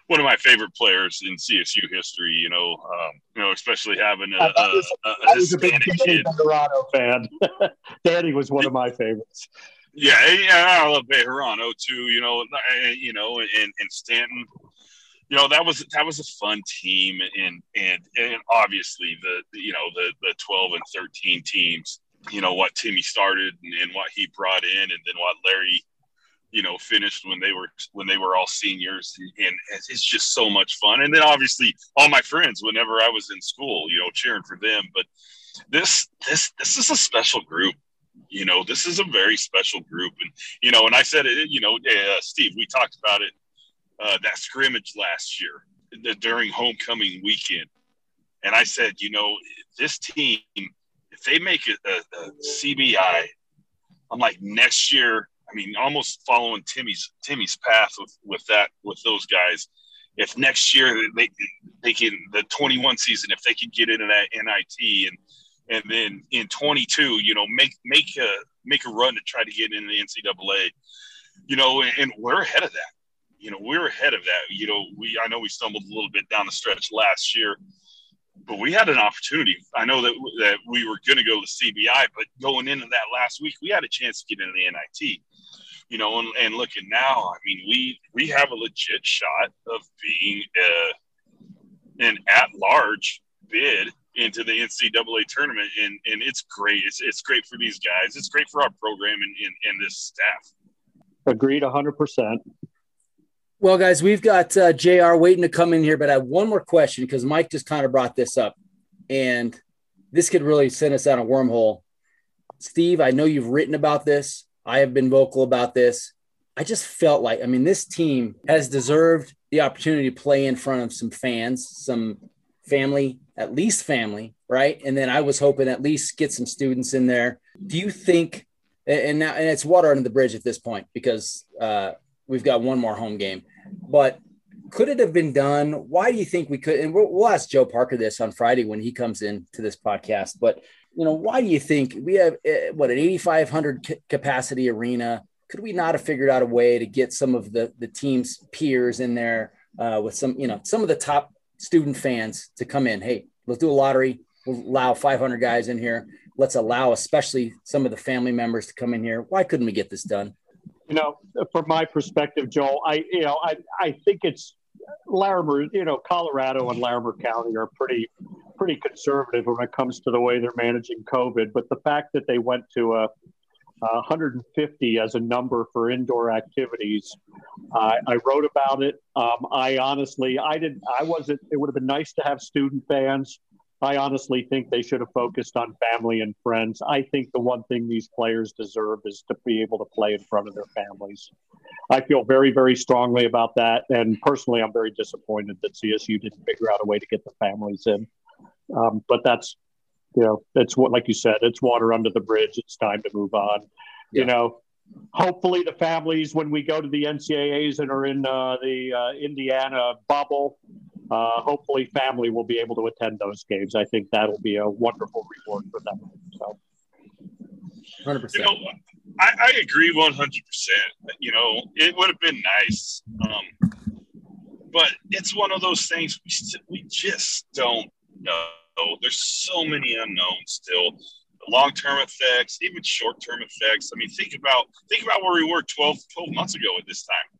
one of my favorite players in CSU history. You know, um, you know, especially having a, a, a, a Hispanic kid. Colorado fan. Danny was one of my favorites. Yeah, I love Bejarano too. You know, you know, and, and Stanton. You know that was that was a fun team, and and and obviously the you know the the twelve and thirteen teams. You know what Timmy started and, and what he brought in, and then what Larry you know finished when they were when they were all seniors and, it's just so much fun and then obviously all my friends whenever i was in school you know cheering for them but this this this is a special group you know this is a very special group and you know and i said it you know uh, steve we talked about it uh, that scrimmage last year the, during homecoming weekend and i said you know this team if they make it a, a cbi i'm like next year I mean, almost following Timmy's Timmy's path with with that with those guys. If next year they they can the 21 season, if they can get into that NIT and and then in 22, you know, make make a make a run to try to get in the NCAA, you know, and, we're ahead of that. You know, we're ahead of that. You know, we I know we stumbled a little bit down the stretch last year, but we had an opportunity. I know that that we were going to go to CBI, but going into that last week, we had a chance to get into the NIT you know, and, and looking now, I mean, we we have a legit shot of being a, an at large bid into the NCAA tournament, and and it's great. It's it's great for these guys. It's great for our program and and, and this staff. Agreed, hundred percent. Well, guys, we've got uh, Jr. waiting to come in here, but I have one more question because Mike just kind of brought this up, and this could really send us down a wormhole. Steve, I know you've written about this. I have been vocal about this. I just felt like, I mean, this team has deserved the opportunity to play in front of some fans, some family, at least family, right? And then I was hoping at least get some students in there. Do you think, and now, and it's water under the bridge at this point because uh, we've got one more home game, but could it have been done? Why do you think we could? And we'll, we'll ask Joe Parker this on Friday when he comes in to this podcast. But you know, why do you think we have uh, what an 8,500 capacity arena? Could we not have figured out a way to get some of the the team's peers in there uh, with some, you know, some of the top student fans to come in? Hey, let's do a lottery. We'll allow 500 guys in here. Let's allow, especially some of the family members, to come in here. Why couldn't we get this done? You know, from my perspective, Joel, I you know I I think it's Larimer. You know, Colorado and Larimer County are pretty pretty conservative when it comes to the way they're managing COVID. But the fact that they went to a 150 as a number for indoor activities. Uh, I wrote about it. Um, I honestly, I didn't, I wasn't, it would have been nice to have student fans. I honestly think they should have focused on family and friends. I think the one thing these players deserve is to be able to play in front of their families. I feel very, very strongly about that. And personally, I'm very disappointed that CSU didn't figure out a way to get the families in. Um, but that's you know, it's what, like you said, it's water under the bridge. It's time to move on. Yeah. You know, hopefully the families, when we go to the NCAAs and are in uh, the uh, Indiana bubble, uh, hopefully family will be able to attend those games. I think that'll be a wonderful reward for them. So, hundred percent. You know, I, I, agree one hundred percent. You know, it would have been nice, um, but it's one of those things we we just don't know there's so many unknowns still. Long term effects, even short term effects. I mean, think about think about where we were 12, 12 months ago at this time.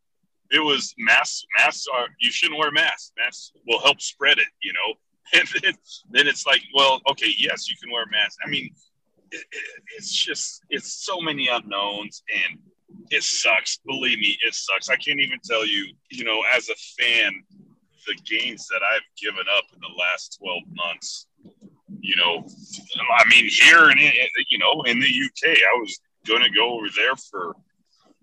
It was masks. Masks are you shouldn't wear masks. Masks will help spread it. You know, and then, then it's like, well, okay, yes, you can wear masks. I mean, it, it, it's just it's so many unknowns and it sucks. Believe me, it sucks. I can't even tell you. You know, as a fan, the gains that I've given up in the last 12 months. You know, I mean, here in, you know, in the UK, I was going to go over there for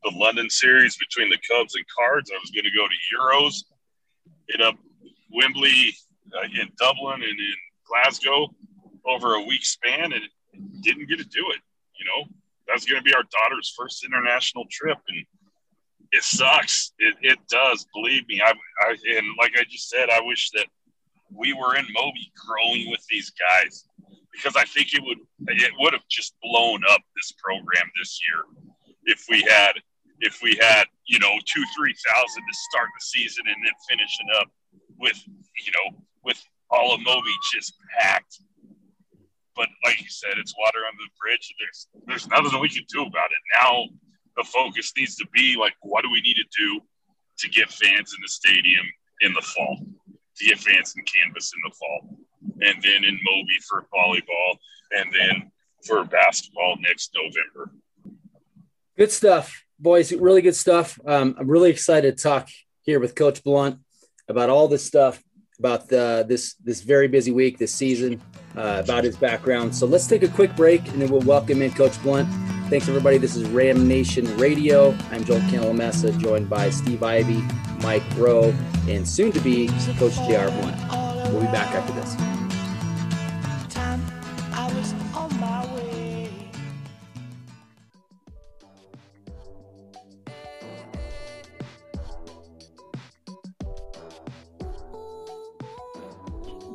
the London series between the Cubs and Cards. I was going to go to Euros, in up Wembley uh, in Dublin and in Glasgow over a week span and didn't get to do it. You know, that's going to be our daughter's first international trip. And it sucks. It, it does. Believe me. I, I and like I just said, I wish that we were in Moby growing with these guys because I think it would it would have just blown up this program this year if we had if we had you know two three thousand to start the season and then finishing up with you know with all of Moby just packed. But like you said, it's water under the bridge. There's there's nothing we can do about it now the focus needs to be like, what do we need to do to get fans in the stadium in the fall, to get fans in Canvas in the fall, and then in Moby for volleyball, and then for basketball next November. Good stuff, boys. Really good stuff. Um, I'm really excited to talk here with Coach Blount about all this stuff about the, this this very busy week this season, uh, about his background. So let's take a quick break, and then we'll welcome in Coach Blount. Thanks, everybody. This is Ram Nation Radio. I'm Joel Cantalamessa, joined by Steve Ivy, Mike Rowe, and soon to be Coach JR Blount. We'll be back after this.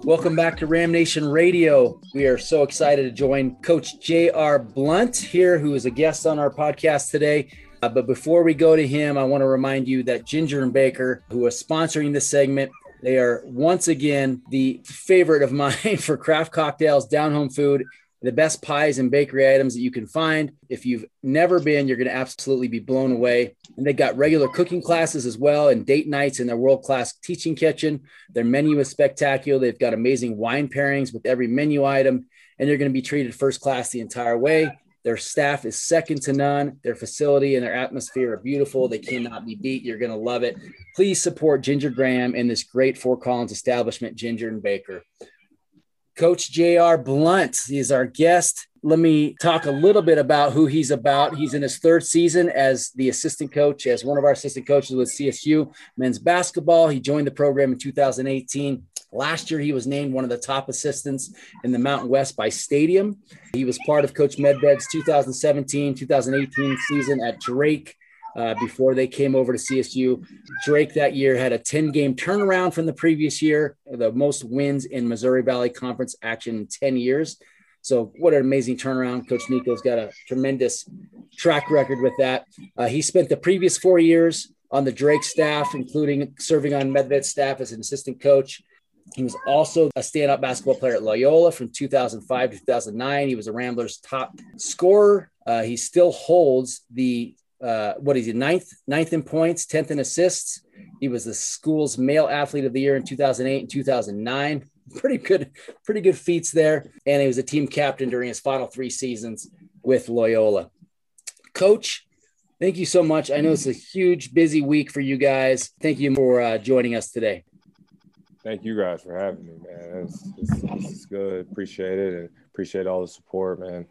Welcome back to Ram Nation Radio. We are so excited to join Coach J.R. Blount here, who is a guest on our podcast today. Uh, but before we go to him, I want to remind you that Ginger and Baker, who are sponsoring this segment, they are once again the favorite of mine for craft cocktails, down home food, the best pies and bakery items that you can find. If you've never been, you're going to absolutely be blown away. And they've got regular cooking classes as well and date nights in their world class teaching kitchen. Their menu is spectacular. They've got amazing wine pairings with every menu item, and you're going to be treated first class the entire way. Their staff is second to none. Their facility and their atmosphere are beautiful. They cannot be beat. You're going to love it. Please support Ginger Graham and this great Fort Collins establishment, Ginger and Baker. Coach J.R. Blount is our guest. Let me talk a little bit about who he's about. He's in his third season as the assistant coach, as one of our assistant coaches with CSU men's basketball. He joined the program in 2018. Last year, he was named one of the top assistants in the Mountain West by Stadium. He was part of Coach Medved's 2017 2018 season at Drake uh, before they came over to CSU. Drake that year had a 10 game turnaround from the previous year, the most wins in Missouri Valley Conference action in 10 years. So, what an amazing turnaround. Coach Niko's got a tremendous track record with that. Uh, he spent the previous four years on the Drake staff, including serving on Medved's staff as an assistant coach. He was also a stand-up basketball player at Loyola from 2005 to 2009. He was a Ramblers top scorer. Uh, he still holds the uh, what is he ninth ninth in points, tenth in assists. He was the school's male athlete of the year in 2008 and 2009. Pretty good, pretty good feats there. And he was a team captain during his final three seasons with Loyola. Coach, thank you so much. I know it's a huge, busy week for you guys. Thank you for uh, joining us today. Thank you guys for having me, man. It's, it's good. Appreciate it and appreciate all the support, man.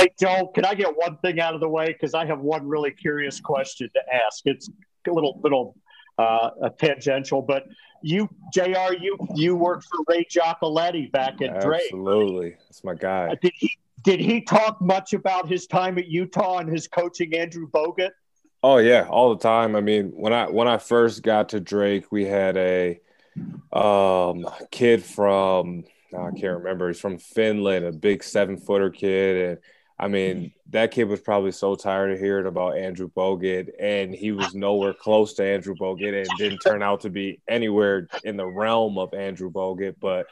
Hey, Joel, can I get one thing out of the way? Because I have one really curious question to ask. It's a little little uh, tangential, but you, Jr. You you worked for Ray Giacoletti back at Drake. Absolutely, that's my guy. Uh, did he did he talk much about his time at Utah and his coaching Andrew Bogut? Oh yeah, all the time. I mean, when I when I first got to Drake, we had a um, kid from I can't remember. He's from Finland, a big seven footer kid, and I mean, that kid was probably so tired of hearing about Andrew Bogut, and he was nowhere close to Andrew Bogut and didn't turn out to be anywhere in the realm of Andrew Bogut. But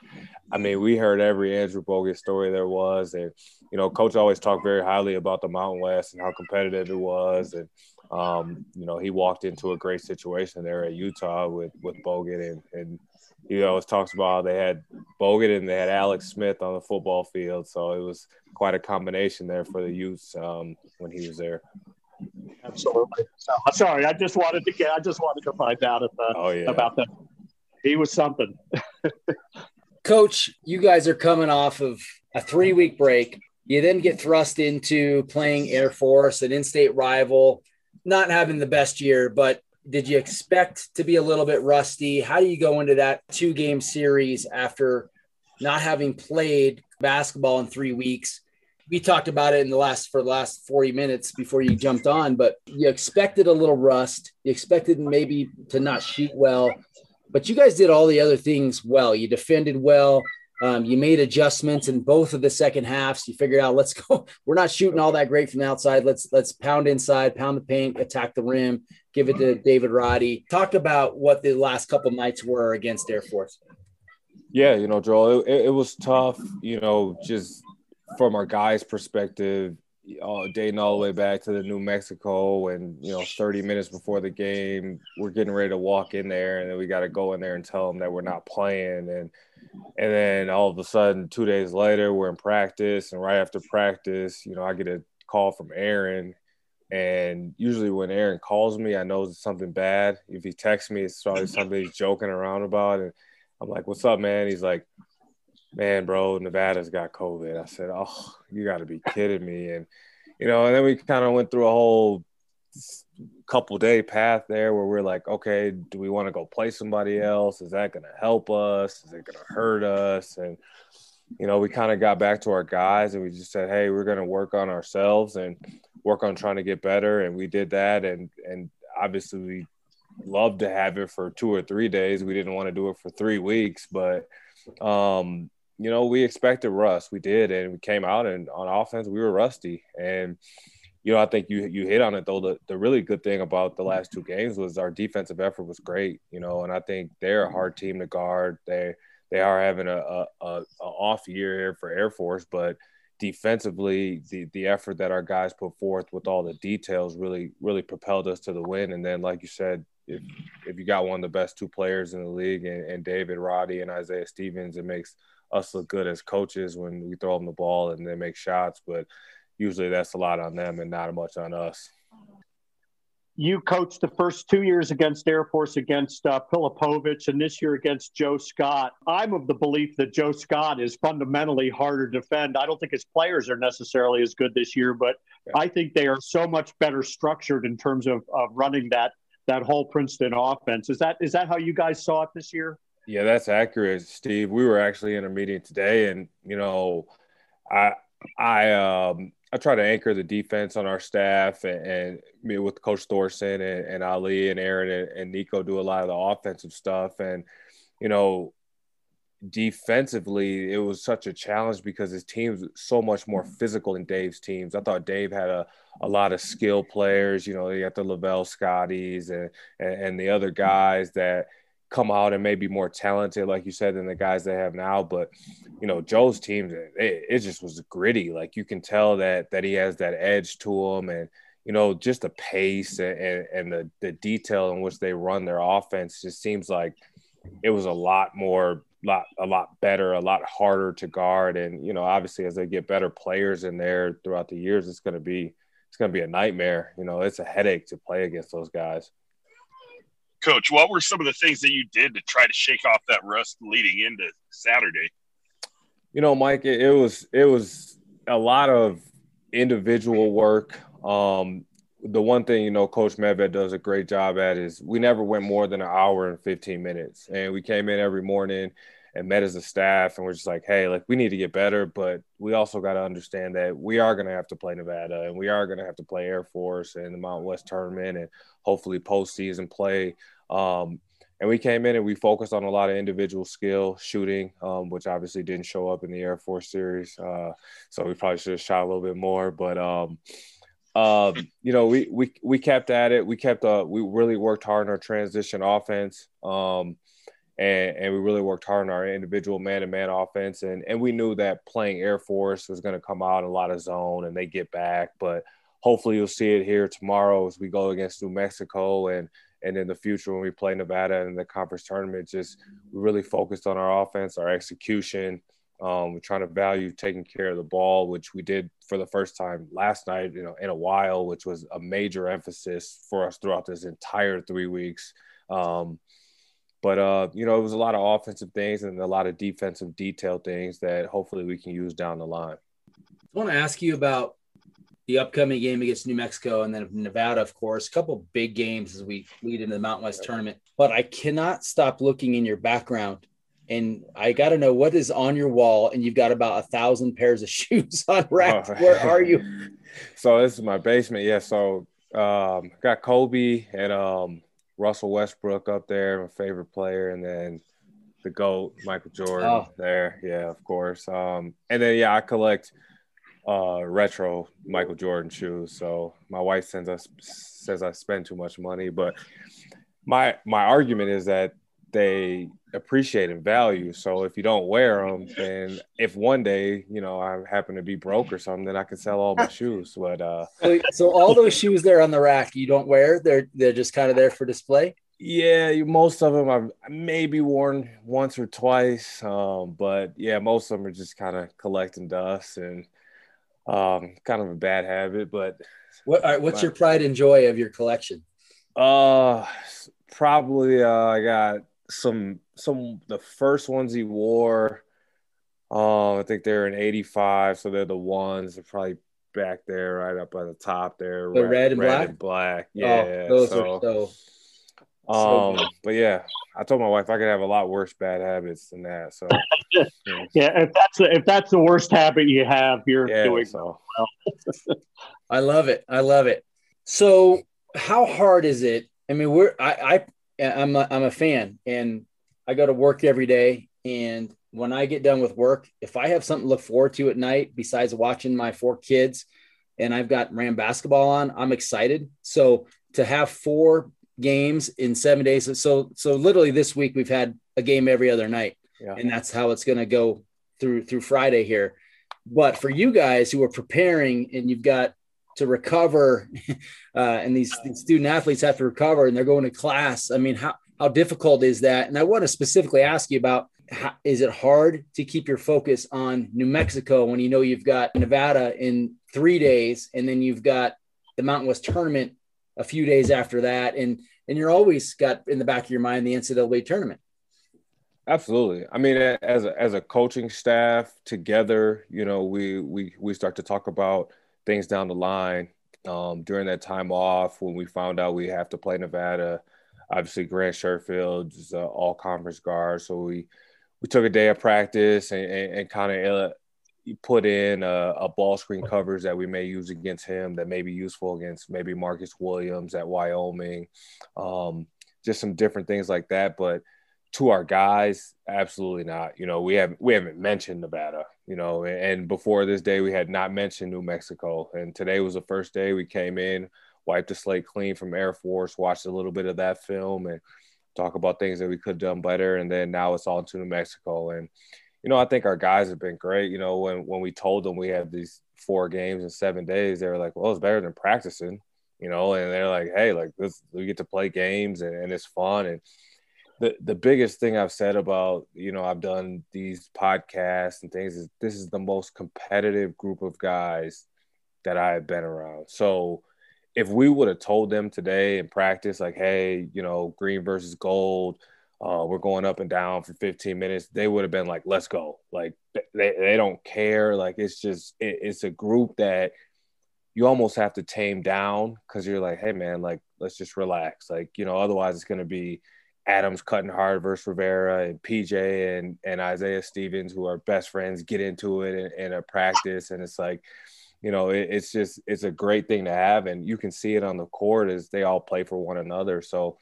I mean, we heard every Andrew Bogut story there was. And, you know, coach always talked very highly about the Mountain West and how competitive it was. And, um, you know, he walked into a great situation there at Utah with, with Bogut and, and he always talks about they had Bogut and they had Alex Smith on the football field. So it was quite a combination there for the youth um, when he was there. Absolutely. So, sorry, I just wanted to get. I just wanted to find out if, uh, oh, yeah. about that. He was something. Coach, you guys are coming off of a three-week break. You then get thrust into playing Air Force, an in-state rival, not having the best year, but did you expect to be a little bit rusty? How do you go into that two game series after not having played basketball in three weeks? We talked about it in the last for the last 40 minutes before you jumped on, but you expected a little rust. You expected maybe to not shoot well, but you guys did all the other things well. You defended well. Um, you made adjustments in both of the second halves. You figured out, let's go. We're not shooting all that great from the outside. Let's let's pound inside, pound the paint, attack the rim, give it to David Roddy. Talk about what the last couple nights were against Air Force. Yeah, you know, Joel, it, it was tough. You know, just from our guys' perspective, uh, dating all the way back to the New Mexico, and you know, 30 minutes before the game, we're getting ready to walk in there, and then we got to go in there and tell them that we're not playing, and and then all of a sudden, two days later, we're in practice, and right after practice, you know, I get a call from Aaron, and usually when Aaron calls me, I know it's something bad. If he texts me, it's probably something he's joking around about, and I'm like, "What's up, man?" He's like, "Man, bro, Nevada's got COVID." I said, "Oh, you got to be kidding me!" And you know, and then we kind of went through a whole couple day path there where we're like, okay, do we want to go play somebody else? Is that going to help us? Is it going to hurt us? And you know, we kind of got back to our guys and we just said, hey, we're going to work on ourselves and work on trying to get better. And we did that. And and obviously, we loved to have it for two or three days. We didn't want to do it for three weeks, but um, you know, we expected rust. We did, and we came out and on offense, we were rusty. And you know, I think you you hit on it though. The the really good thing about the last two games was our defensive effort was great. You know, and I think they're a hard team to guard. They they are having a, a, a, a off year here for Air Force, but defensively, the the effort that our guys put forth with all the details really really propelled us to the win. And then, like you said, if if you got one of the best two players in the league, and, and David Roddy and Isaiah Stevens, it makes us look good as coaches when we throw them the ball and they make shots. But usually, that's a lot on them and not much on us you coached the first two years against Air Force against uh, Pilipovich and this year against Joe Scott. I'm of the belief that Joe Scott is fundamentally harder to defend. I don't think his players are necessarily as good this year, but yeah. I think they are so much better structured in terms of, of running that that whole Princeton offense. Is that is that how you guys saw it this year? Yeah, that's accurate, Steve. We were actually in a meeting today, and you know, I I um I try to anchor the defense on our staff and, and me with Coach Thorson and, and, Ali and Aaron and, and Niko do a lot of the offensive stuff. And, you know, defensively, it was such a challenge because his team's so much more mm-hmm. physical than Dave's teams. I thought Dave had a, a lot of skill players. You know, you got the Lavelle Scotties and, and, and the other mm-hmm. guys that – come out and maybe more talented, like you said, than the guys they have now. But you know, Joe's team, it, it, just was gritty. Like you can tell that that he has that edge to him, and you know, just the pace and, and, and the the detail in which they run their offense just seems like it was a lot more lot a lot better a lot harder to guard and you know obviously as they get better players in there throughout the years it's going to be it's going to be a nightmare you know it's a headache to play against those guys Coach, what were some of the things that you did to try to shake off that rust leading into Saturday? You know, Mike, it, was it was a lot of individual work. Um, the one thing you know, Coach Medved does a great job at is we never went more than an hour and 15 minutes, and we came in every morning and met as a staff and we're just like hey like we need to get better but we also got to understand that we are going to have to play nevada and we are going to have to play air force and the mountain west tournament and hopefully postseason play um, and we came in and we focused on a lot of individual skill shooting um, which obviously didn't show up in the air force series uh, so we probably should have shot a little bit more but um, um, you know, we we we kept at it. We kept uh, we really worked hard on our transition offense. Um, and, and we really worked hard on our individual man-to-man offense. And and we knew that playing Air Force was going to come out a lot of zone and they get back. But hopefully you'll see it here tomorrow as we go against New Mexico and and in the future when we play Nevada in the conference tournament. Just we really focused on our offense, our execution. Um, we're trying to value taking care of the ball, which we did for the first time last night, you know, in a while, which was a major emphasis for us throughout this entire three weeks. Um, but uh, you know, it was a lot of offensive things and a lot of defensive detail things that hopefully we can use down the line. I want to ask you about the upcoming game against New Mexico and then Nevada, of course. A couple big games as we lead into the Mountain West tournament. But I cannot stop looking in your background, and I got to know what is on your wall. And you've got about a thousand pairs of shoes on rack. Oh. Where are you? So this is my basement. Yeah. So um, got Kobe and um, Russell Westbrook up there, my favorite player, and then the GOAT, Michael Jordan oh. there. Yeah, of course. Um, and then yeah, I collect uh, retro Michael Jordan shoes. So my wife sends us says I spend too much money, but my my argument is that they appreciate and value. So if you don't wear them, then if one day you know I happen to be broke or something, then I can sell all my shoes. But uh, so, so all those shoes there on the rack you don't wear; they're they're just kind of there for display. Yeah, most of them I've maybe worn once or twice, um, but yeah, most of them are just kind of collecting dust and um, kind of a bad habit. But what right, what's your pride and joy of your collection? Uh, probably uh, I got some some the first ones he wore. Um, I think they're in '85, so they're the ones. They're probably back there, right up at the top there. The red, red and red black. And black, yeah. Oh, those so, are so. Um, so but yeah, I told my wife I could have a lot worse bad habits than that. So yeah, yeah if that's the, if that's the worst habit you have, you're yeah, doing so. well. I love it. I love it. So, how hard is it? I mean, we're I, I I'm a, I'm a fan, and I go to work every day. And when I get done with work, if I have something to look forward to at night besides watching my four kids and I've got Ram basketball on, I'm excited. So to have four games in seven days. So, so literally this week we've had a game every other night. yeah. and that's how it's going to go through through Friday here. But for you guys who are preparing and you've got to recover, uh, and these, these student athletes have to recover, and they're going to class. I mean, how how difficult is that? And I want to specifically ask you about: how, is it hard to keep your focus on New Mexico when you know you've got Nevada in three days, and then you've got the Mountain West tournament a few days after that, and and you're always got in the back of your mind the NCAA tournament. Absolutely. I mean, as a, as a coaching staff together, you know, we we we start to talk about things down the line. Um, during that time off, when we found out we have to play Nevada, obviously Grant Sherfield is an all conference guard, so we we took a day of practice and, and, and kind of uh, put in a, a, ball screen covers that we may use against him that may be useful against maybe Marcus Williams at Wyoming, um, just some different things like that. But to our guys, absolutely not. You know, we haven't we haven't mentioned Nevada. You know, and before this day, we had not mentioned New Mexico. And today was the first day we came in, wiped the slate clean from Air Force, watched a little bit of that film, and talk about things that we could have done better. And then now it's all to New Mexico. And you know, I think our guys have been great. You know, when when we told them we have these four games in seven days, they were like, "Well, it's better than practicing." You know, and they're like, "Hey, like this, we get to play games and, and it's fun." And the the biggest thing I've said about you know I've done these podcasts and things is this is the most competitive group of guys that I have been around. So if we would have told them today in practice, like, hey, you know, green versus gold, uh, we're going up and down for 15 minutes, they would have been like, let's go. Like they, they don't care. Like it's just it, it's a group that you almost have to tame down because you're like, hey man, like let's just relax. Like, you know, otherwise it's gonna be Adams cutting hard versus Rivera and PJ and, and Isaiah Stevens, who are best friends, get into it in, in a practice. And it's like, you know, it, it's just, it's a great thing to have. And you can see it on the court as they all play for one another. So,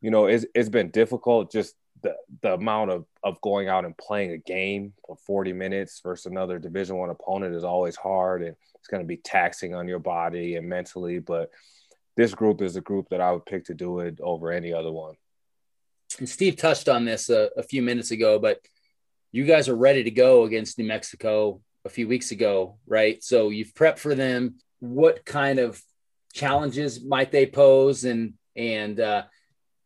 you know, it's, it's been difficult just the, the amount of, of going out and playing a game for 40 minutes versus another division one opponent is always hard. And it's going to be taxing on your body and mentally. But this group is a group that I would pick to do it over any other one and Steve touched on this a, a, few minutes ago, but you guys are ready to go against New Mexico a few weeks ago, right? So you've prepped for them. What kind of challenges might they pose? And and uh,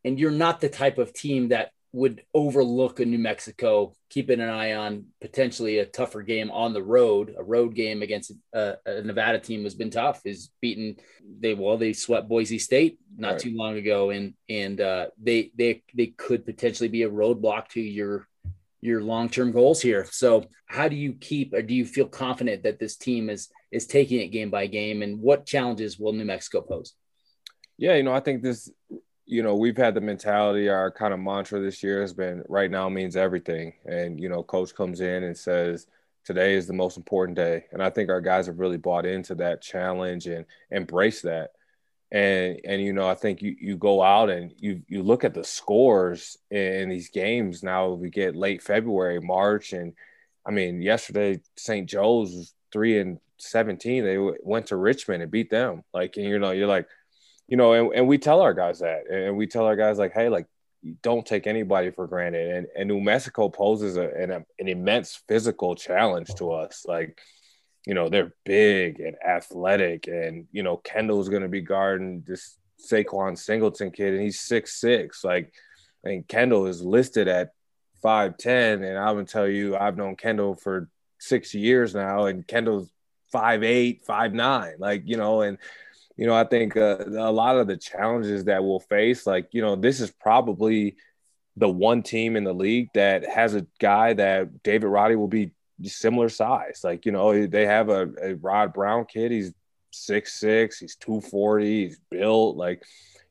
and you're not the type of team that would overlook a New Mexico, keeping an eye on potentially a tougher game on the road. A road game against a, a Nevada team has been tough. Is beaten they well they swept Boise State not right. too long ago, and and uh, they they they could potentially be a roadblock to your your long term goals here. So how do you keep or do you feel confident that this team is is taking it game by game, and what challenges will New Mexico pose? Yeah, you know, I think this you know, we've had the mentality, our kind of mantra this year has been right now means everything. And, you know, coach comes in and says, today is the most important day. And I think our guys have really bought into that challenge and embrace that. And, and, you know, I think you, you go out and you, you look at the scores in these games. Now we get late February, March. And I mean, yesterday, St. Joe's was three and 17. They went to Richmond and beat them. Like, and, you know, you're like, you know, and, and we tell our guys that, and we tell our guys like, hey, like, don't take anybody for granted. And, and New Mexico poses a, an, an immense physical challenge to us. Like, you know, they're big and athletic, and you know, Kendle's going to be guarding this Saquan Singleton kid, and he's six six. Like, and Kendle is listed at five ten, and I'm gonna tell you, I've known Kendle for six years now, and Kendle's five eight, five nine. Like, you know, and you know, I think uh, a lot of the challenges that we'll face, like, you know, this is probably the one team in the league that has a guy that David Roddy will be similar size. Like, you know, they have a, a Rod Brown kid. He's six six. He's two forty. He's built like,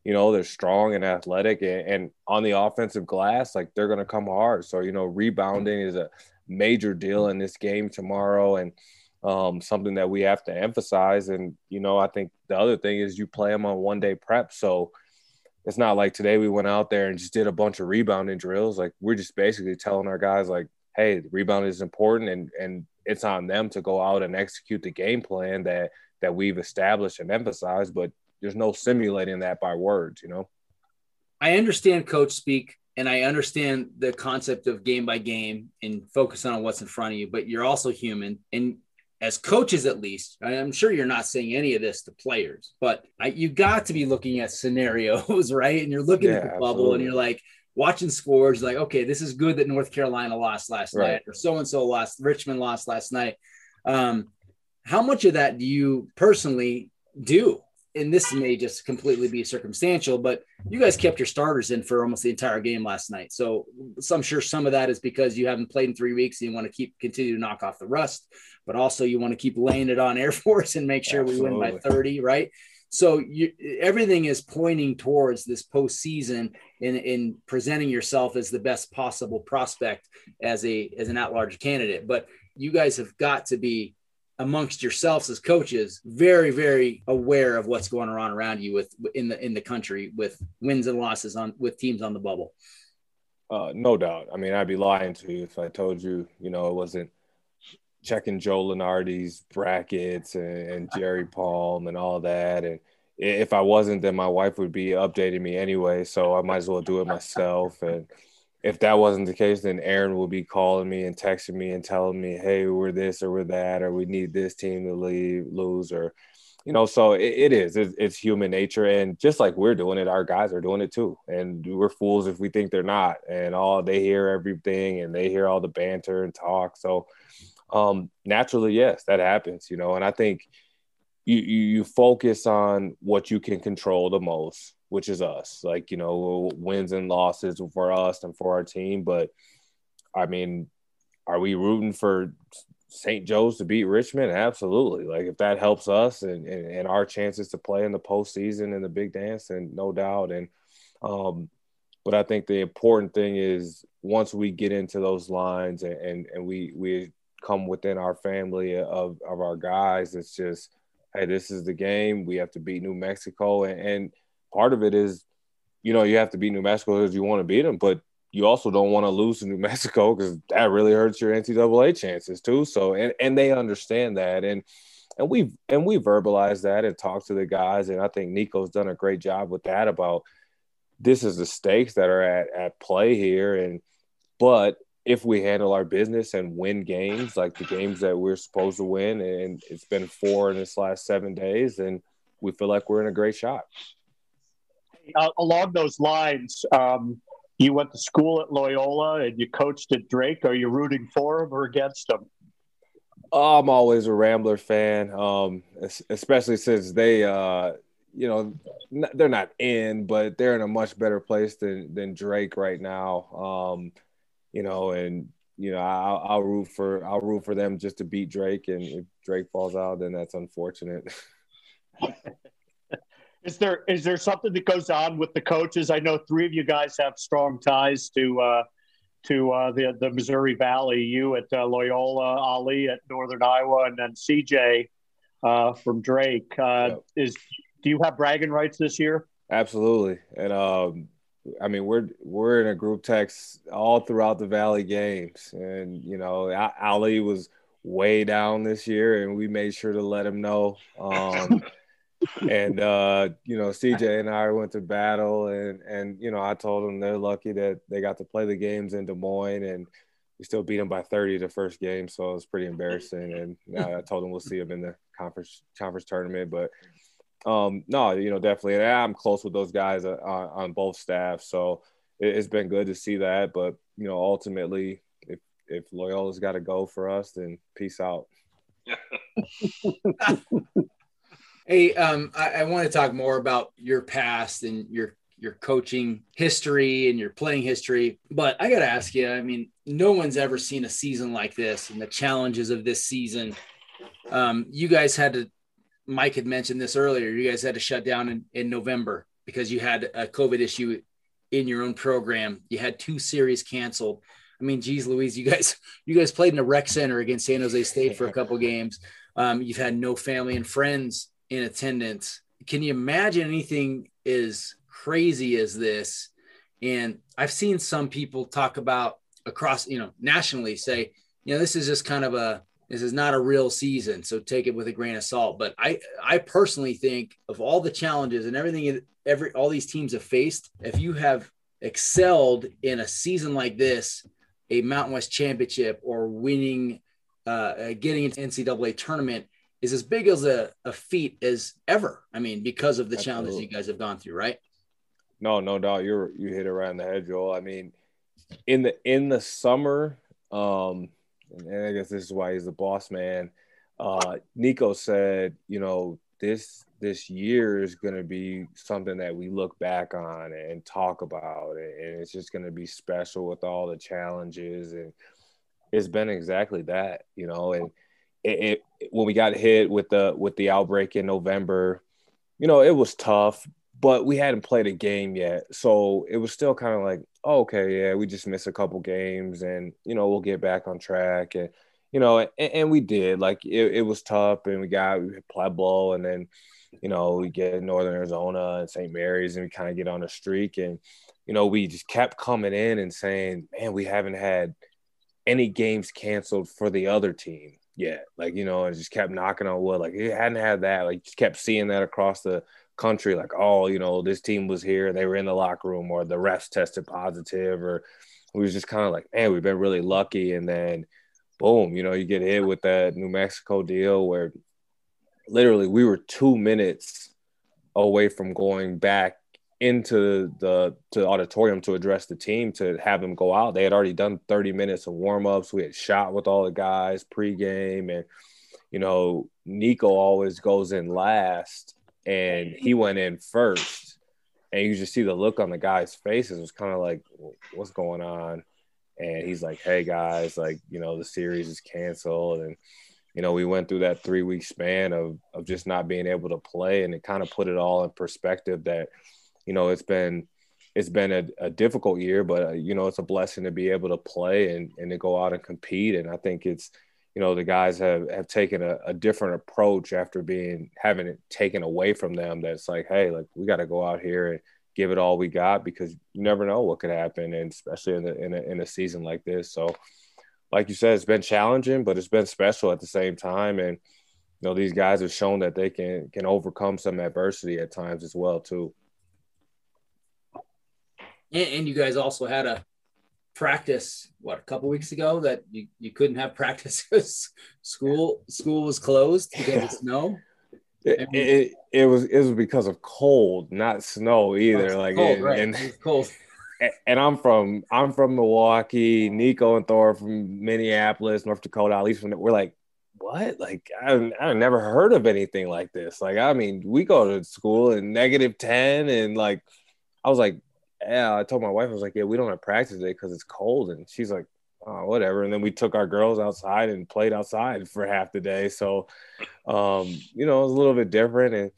you know, they're strong and athletic, and, and on the offensive glass, like they're gonna come hard. So you know, rebounding is a major deal in this game tomorrow, and um, something that we have to emphasize. And, you know, I think the other thing is you play them on one day prep. So it's not like today we went out there and just did a bunch of rebounding drills. Like we're just basically telling our guys, like, hey, rebound is important and, and it's on them to go out and execute the game plan that, that we've established and emphasized, but there's no simulating that by words, you know? I understand coach speak and I understand the concept of game by game and focusing on what's in front of you, but you're also human. And as coaches, at least, I'm sure you're not saying any of this to players, but I, you got to be looking at scenarios, right? And you're looking yeah, at the bubble absolutely. and you're like, watching scores, like, okay, this is good that North Carolina lost last right. night, or so and so lost, Richmond lost last night. Um, how much of that do you personally do? And this may just completely be circumstantial, but you guys kept your starters in for almost the entire game last night. So, so I'm sure some of that is because you haven't played in three weeks and you want to keep continue to knock off the rust, but also you want to keep laying it on Air Force and make sure Absolutely. we win by 30, right? So you, everything is pointing towards this postseason in, in presenting yourself as the best possible prospect as a as an at-large candidate. But you guys have got to be amongst yourselves as coaches very very aware of what's going on around you with in the in the country with wins and losses on with teams on the bubble. Uh, no doubt. I mean i'd be lying to you if i told you you know it wasn't checking joe lunardi's brackets and, and jerry palm and all that. And if i wasn't then my wife would be updating me anyway so i might as well do it myself. And if that wasn't the case, then Aaron will be calling me and texting me and telling me, "Hey, we're this or we're that, or we need this team to leave, lose, or." You know, so it, it is. It's, it's, human nature, and just like we're doing it, our guys are doing it too. And we're fools if we think they're not. And all they hear everything, and they hear all the banter and talk. So, um, naturally, yes, that happens. You know, and I think you, you, you focus on what you can control the most which is us. Like, you know, wins and losses for us and for our team. But I mean, are we rooting for St. Joe's to beat Richmond? Absolutely. Like if that helps us and, and, and our chances to play in the postseason and the big dance, and no doubt. And um, but I think the important thing is once we get into those lines and, and, and we we come within our family of, of our guys, it's just, hey, this is the game. We have to beat New Mexico and, and part of it is, you know, you have to beat New Mexico because you want to beat them, but you also don't want to lose to New Mexico because that really hurts your NCAA chances too. So, and and they understand that, and and we and we verbalize that and talk to the guys, and I think Niko's done a great job with that about this is the stakes that are at at play here, and but if we handle our business and win games like the games that we're supposed to win, and it's been four in this last seven days, and we feel like we're in a great shot uh, along those lines, um, you went to school at Loyola and you coached at Drake. Are you rooting for him or against him? I'm always a Rambler fan, um, especially since they, uh, you know, they're not in, but they're in a much better place than than Drake right now. Um, you know, and you know, I'll, I'll root for I'll root for them just to beat Drake, and if Drake falls out, then that's unfortunate. Is there is there something that goes on with the coaches? I know three of you guys have strong ties to uh, to uh, the the Missouri Valley. You at uh, Loyola, Ali at Northern Iowa, and then CJ uh, from Drake. Uh, yep. Is do you have bragging rights this year? Absolutely, and um, I mean we're we're in a group text all throughout the Valley games, and you know Ali was way down this year, and we made sure to let him know. Um, and uh, you know, CJ and I went to battle, and and you know, I told them they're lucky that they got to play the games in Des Moines, and we still beat them by 30 the first game, so it was pretty embarrassing. And I told them we'll see them in the conference conference tournament, but um, no, you know, definitely, and I'm close with those guys on, on both staffs, so it, it's been good to see that. But you know, ultimately, if if Loyola's got to go for us, then peace out. Hey, um, I, I want to talk more about your past and your your coaching history and your playing history. But I got to ask you, I mean, no one's ever seen a season like this and the challenges of this season. Um, you guys had to, Mike had mentioned this earlier, you guys had to shut down in, in November because you had a COVID issue in your own program. You had two series canceled. I mean, geez, Louise, you guys, you guys played in a rec center against San Jose State for a couple games. Um, you've had no family and friends in attendance. Can you imagine anything as crazy as this? And I've seen some people talk about across, you know, nationally say, you know, this is just kind of a this is not a real season, so take it with a grain of salt. But I I personally think of all the challenges and everything every all these teams have faced, if you have excelled in a season like this, a Mountain West championship or winning, uh, uh getting into NCAA tournament is as big as a, a feat as ever. I mean, because of the Absolutely. challenges you guys have gone through, right? No, no doubt. You're you hit on the head, Joel. I mean, in the in the summer, um, and I guess this is why he's the boss man. Uh, Niko said, you know, this this year is going to be something that we look back on and talk about, and it's just going to be special with all the challenges, and it's been exactly that, you know, and it, it, when we got hit with the with the outbreak in November, you know, it was tough, but we hadn't played a game yet, so it was still kind of like, oh, okay, yeah, we just missed a couple games, and you know, we'll get back on track, and you know, and, and we did. Like it, it, was tough, and we got we Pueblo, and then you know we get Northern Arizona and St. Mary's, and we kind of get on a streak, and you know, we just kept coming in and saying, man, we haven't had any games canceled for the other team yet. Like, you know, and just kept knocking on wood. Like, it hadn't had that. Like, just kept seeing that across the country. Like, oh, you know, this team was here. They were in the locker room, or the refs tested positive, or we was just kind of like, man, we've been really lucky. And then, boom, you know, you get hit with that New Mexico deal where literally we were two minutes away from going back into the to auditorium to address the team to have them go out. They had already done 30 minutes of warm ups. We had shot with all the guys pregame, and you know Niko always goes in last, and he went in first, and you just see the look on the guys' faces. It was kind of like, what's going on? And he's like, hey guys, like you know the series is canceled, and you know we went through that three week span of of just not being able to play, and it kind of put it all in perspective that you know, it's been it's been a, a difficult year, but uh, you know, it's a blessing to be able to play and, and to go out and compete. And I think it's, you know, the guys have, have taken a, a different approach after being having it taken away from them. That's like, hey, like we got to go out here and give it all we got because you never know what could happen, and especially in the in a, in a season like this. So, like you said, it's been challenging, but it's been special at the same time. And you know, these guys have shown that they can can overcome some adversity at times as well too and, and you guys also had a practice what a couple weeks ago that you, you couldn't have practice because school school was closed because of snow? It, it, it, was it was because of cold not snow either like cold, and, right. and cold. And i'm from i'm from milwaukee niko and thor from minneapolis north dakota at least when we're like what? Like I, i've never heard of anything like this. Like i mean we go to school in negative 10 and like i was like yeah, I told my wife, I was like, yeah, we don't have practice today because it's cold. And she's like, oh, whatever. And then we took our girls outside and played outside for half the day. So, um, you know, it was a little bit different. And,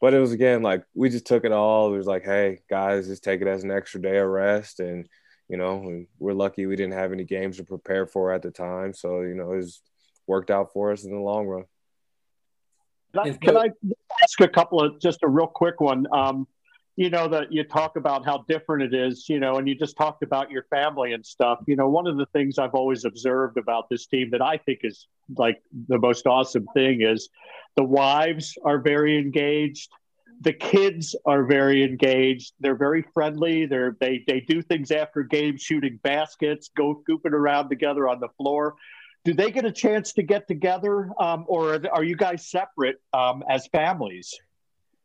but it was again, like, we just took it all. It was like, hey, guys, just take it as an extra day of rest. And, you know, we're lucky we didn't have any games to prepare for at the time. So, you know, it was worked out for us in the long run. Can I, can I ask a couple of just a real quick one? Um, you know that you talk about how different it is you know and you just talked about your family and stuff. You know one of the things i've always observed about this team that i think is like the most awesome thing is the wives are very engaged the kids are very engaged they're very friendly they're they they do things after games shooting baskets go gooping around together on the floor. Do they get a chance to get together um, or are you guys separate um, as families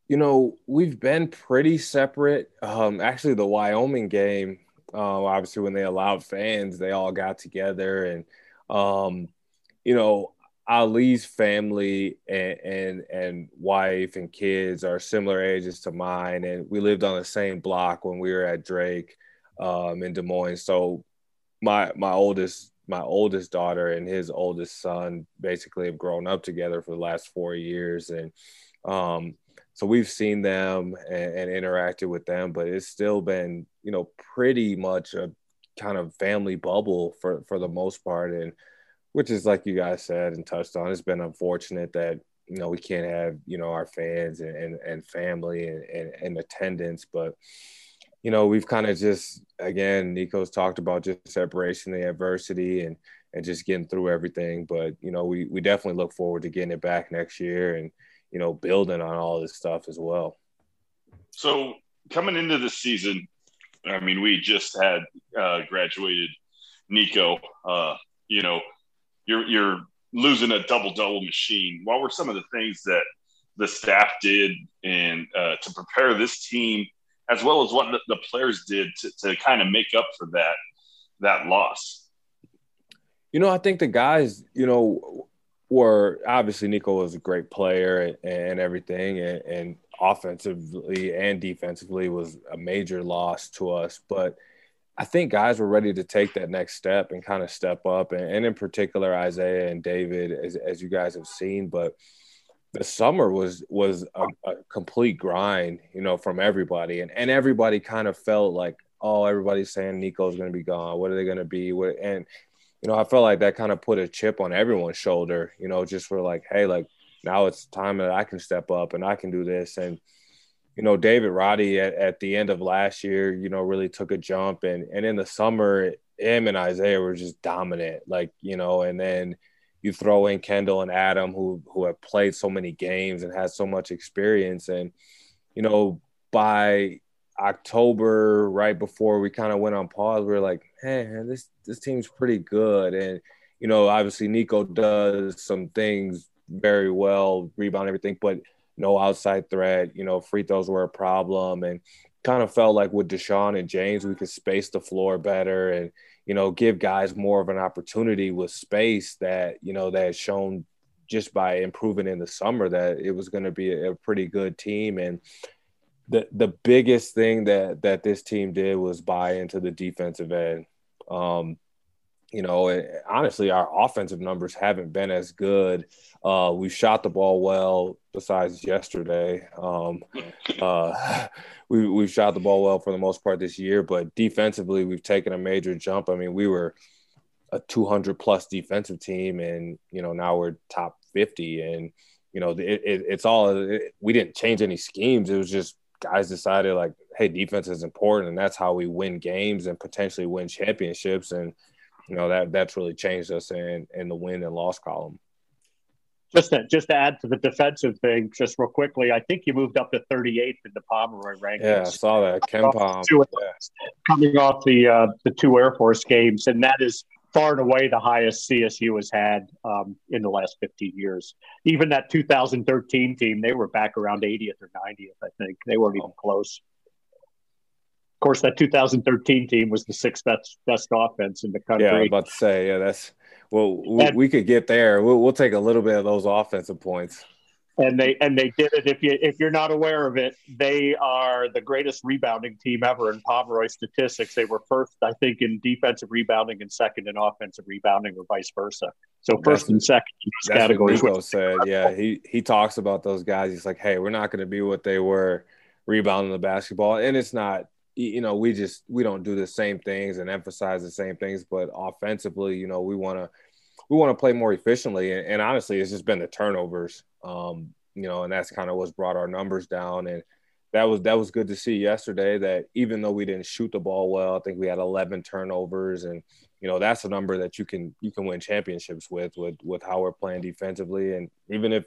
you know, we've been pretty separate. Um, actually, the Wyoming game, uh, obviously, when they allowed fans, they all got together, and um, you know, Ali's family and, and and wife and kids are similar ages to mine, and we lived on the same block when we were at Drake um, in Des Moines. So my my oldest my oldest daughter and his oldest son basically have grown up together for the last four years, and um, so we've seen them and, and, interacted with them, but it's still been, you know, pretty much a kind of family bubble for for the most part, and which is like you guys said and touched on. It's been unfortunate that you know we can't have you know our fans and and, and family and, and, and attendance, but you know we've kind of just again Niko's talked about just separation, the adversity, and and just getting through everything. But you know we we definitely look forward to getting it back next year and you know, building on all this stuff as well. So coming into this season, I mean, we just had uh, graduated Nico. Uh, you know, you're you're losing a double double machine. What were some of the things that the staff did and uh, to prepare this team, as well as what the, the players did to, to kind of make up for that that loss? You know, I think the guys, you know, were obviously Nico was a great player and, and everything, and, and offensively and defensively was a major loss to us, but I think guys were ready to take that next step and kind of step up, and, and in particular Isaiah and David, as, as you guys have seen. But the summer was was a, a, complete grind, you know, from everybody, and and everybody kind of felt like, oh, everybody's saying Nico's going to be gone. What are they going to be? What and you know, I felt like that kind of put a chip on everyone's shoulder, you know, just for like, hey, like now it's time that I can step up and I can do this and you know, David Roddy at, at the end of last year, you know, really took a jump. And, and in the summer, him and Isaiah were just dominant, like, you know, and then you throw in Kendle and Adam, who, who have played so many games and has so much experience. And, you know, by October, right before we kind of went on pause, we were like, hey, man, this, this team's pretty good. And, you know, obviously Nico does some things very well, rebound everything, but – no outside threat. You know, free throws were a problem, and kind of felt like with Dischon and James, we could space the floor better and you know give guys more of an opportunity with space that you know that shown just by improving in the summer that it was going to be a pretty good team and the the biggest thing that that this team did was buy into the defensive end. Um, you know, honestly, our offensive numbers haven't been as good. Uh, we've shot the ball well, besides yesterday. Um, uh, we, we've shot the ball well for the most part this year, but defensively, we've taken a major jump. I mean, we were a 200 plus defensive team, and you know now we're top 50, and you know it, it, it's all. It, we didn't change any schemes. It was just guys decided like, hey, defense is important, and that's how we win games and potentially win championships, and you know that that's really changed us in in the win and loss column. Just to, just to add to the defensive thing, just real quickly, I think you moved up to 38th in the Pomeroy rankings. Yeah, I saw that. KenPom. Coming off the uh, the two Air Force games, and that is far and away the highest CSU has had um, in the last 15 years. Even that 2013 team, they were back around 80th or 90th, I think. They weren't even close Of course, that 2013 team was the sixth best best offense in the country. Yeah, I was about to say, yeah, that's well, we, and, we could get there. We'll, we'll take a little bit of those offensive points. And they and they did it. If you if you're not aware of it, they are the greatest rebounding team ever in Pomeroy statistics. They were first, I think, in defensive rebounding and second in offensive rebounding, or vice versa. So first that's, and second in those categories. Niko said, yeah, he he talks about those guys. He's like, hey, we're not going to be what they were rebounding the basketball, and it's not you know, we just we don't do the same things and emphasize the same things, but offensively, you know, we want to we want to play more efficiently. And, and, honestly, it's just been the turnovers, um, you know, and that's kind of what's brought our numbers down. And that was that was good to see yesterday. That even though we didn't shoot the ball well, I think we had 11 turnovers, and you know that's a number that you can you can win championships with with with how we're playing defensively. And even if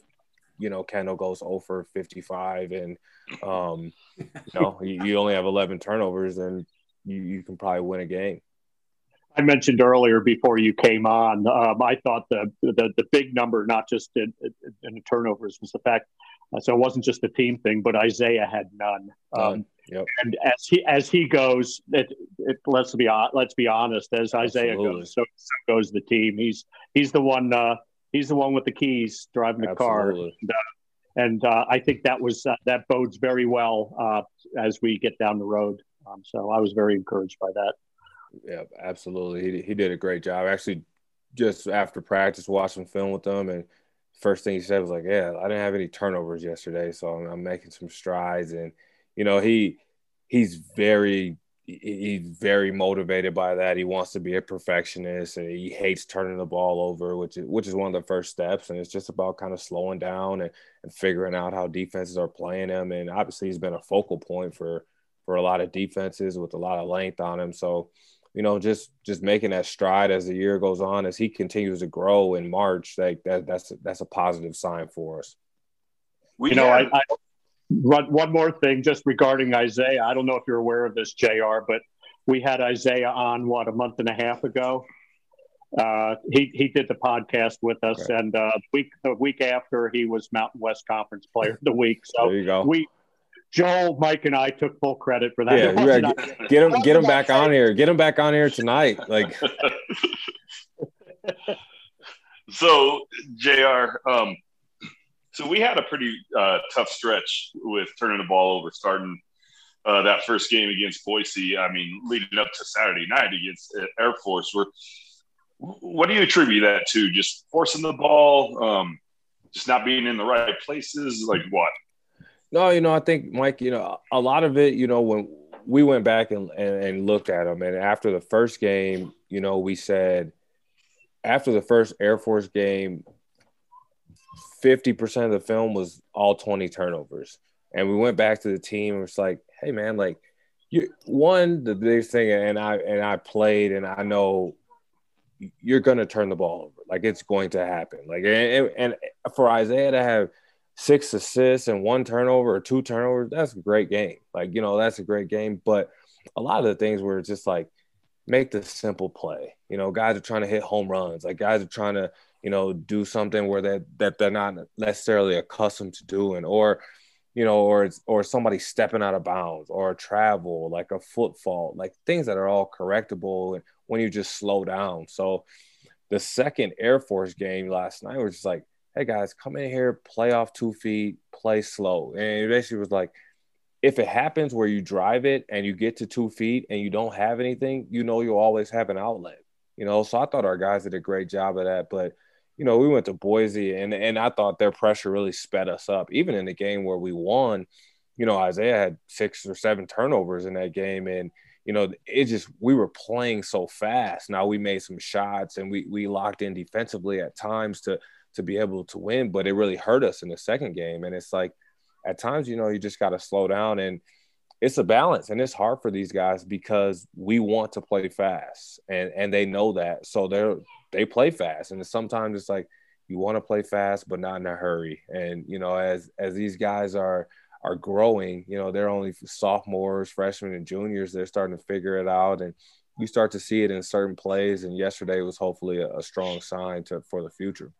you know Kendle goes over 55 and um, you know you, you, only have 11 turnovers, then you, you can probably win a game. I mentioned earlier before you came on, um, I thought the, the, the big number, not just in, in the turnovers, was the fact. Uh, so it wasn't just the team thing, but Isaiah had none. Um, yep. And as he as he goes, it, it, let's be let's be honest. As Isaiah Absolutely. goes, so, so, goes the team. He's he's the one. Uh, he's the one with the keys driving the Absolutely. car. And, uh, and uh, I think that was uh, that bodes very well uh, as we get down the road. Um, so I was very encouraged by that. Yeah, absolutely. He he did a great job. Actually, just after practice, watching film with them, and first thing he said was like, "Yeah, I didn't have any turnovers yesterday, so I'm, I'm making some strides." And you know, he he's very he's very motivated by that. He wants to be a perfectionist and he hates turning the ball over, which is which is one of the first steps. And it's just about kind of slowing down and, and figuring out how defenses are playing him. And obviously he's been a focal point for for a lot of defenses with a lot of length on him. So, you know, just just making that stride as the year goes on, as he continues to grow in March, like that that's that's a positive sign for us. We you know, I, I one, one more thing just regarding Isaiah. I don't know if you're aware of this, JR, but we had Isaiah on what a month and a half ago. Uh, he he did the podcast with us, right. and uh, week the week after he was Mountain West Conference Player of the Week. So there you go. we Joel, Mike, and I took full credit for that. Yeah, you get, get him get him back on here. Get him back on here tonight. Like. so, Jr. Um, so we had a pretty uh, tough stretch with turning the ball over, starting uh, that first game against Boise. I mean, leading up to Saturday night against uh, Air Force. Where, what do you attribute that to? Just forcing the ball, um, just not being in the right places. Like what? No, you know, I think Mike. You know, a lot of it. You know, when we went back and, and, and looked at them, and after the first game, you know, we said after the first Air Force game, 50% of the film was all 20 turnovers. And we went back to the team and was like, hey man, like you one, the biggest thing, and I and I played and I know you're gonna turn the ball over. Like it's going to happen. Like and, and for Isaiah to have six assists and one turnover or two turnovers, that's a great game. Like, you know, that's a great game. But a lot of the things were just like make the simple play. You know, guys are trying to hit home runs. Like guys are trying to you know, do something where that that they're not necessarily accustomed to doing, or you know, or or somebody stepping out of bounds, or a travel like a foot fault, like things that are all correctable when you just slow down. So the second Air Force game last night was just like, hey guys, come in here, play off two feet, play slow, and it basically was like. If it happens where you drive it and you get to two feet and you don't have anything, you know you'll always have an outlet. You know, so I thought our guys did a great job of that. But you know, we went to Boise and and I thought their pressure really sped us up. Even in the game where we won, you know, Isaiah had six or seven turnovers in that game. And, you know, it just we were playing so fast. Now we made some shots and we we locked in defensively at times to to be able to win, but it really hurt us in the second game. And it's like at times, you know, you just gotta slow down and it's a balance and it's hard for these guys because we want to play fast and and they know that so they're they play fast, and sometimes it's like you want to play fast, but not in a hurry. And you know, as as these guys are are growing, you know, they're only sophomores, freshmen, and juniors. They're starting to figure it out, and you start to see it in certain plays. And yesterday was hopefully a, a strong sign to for the future.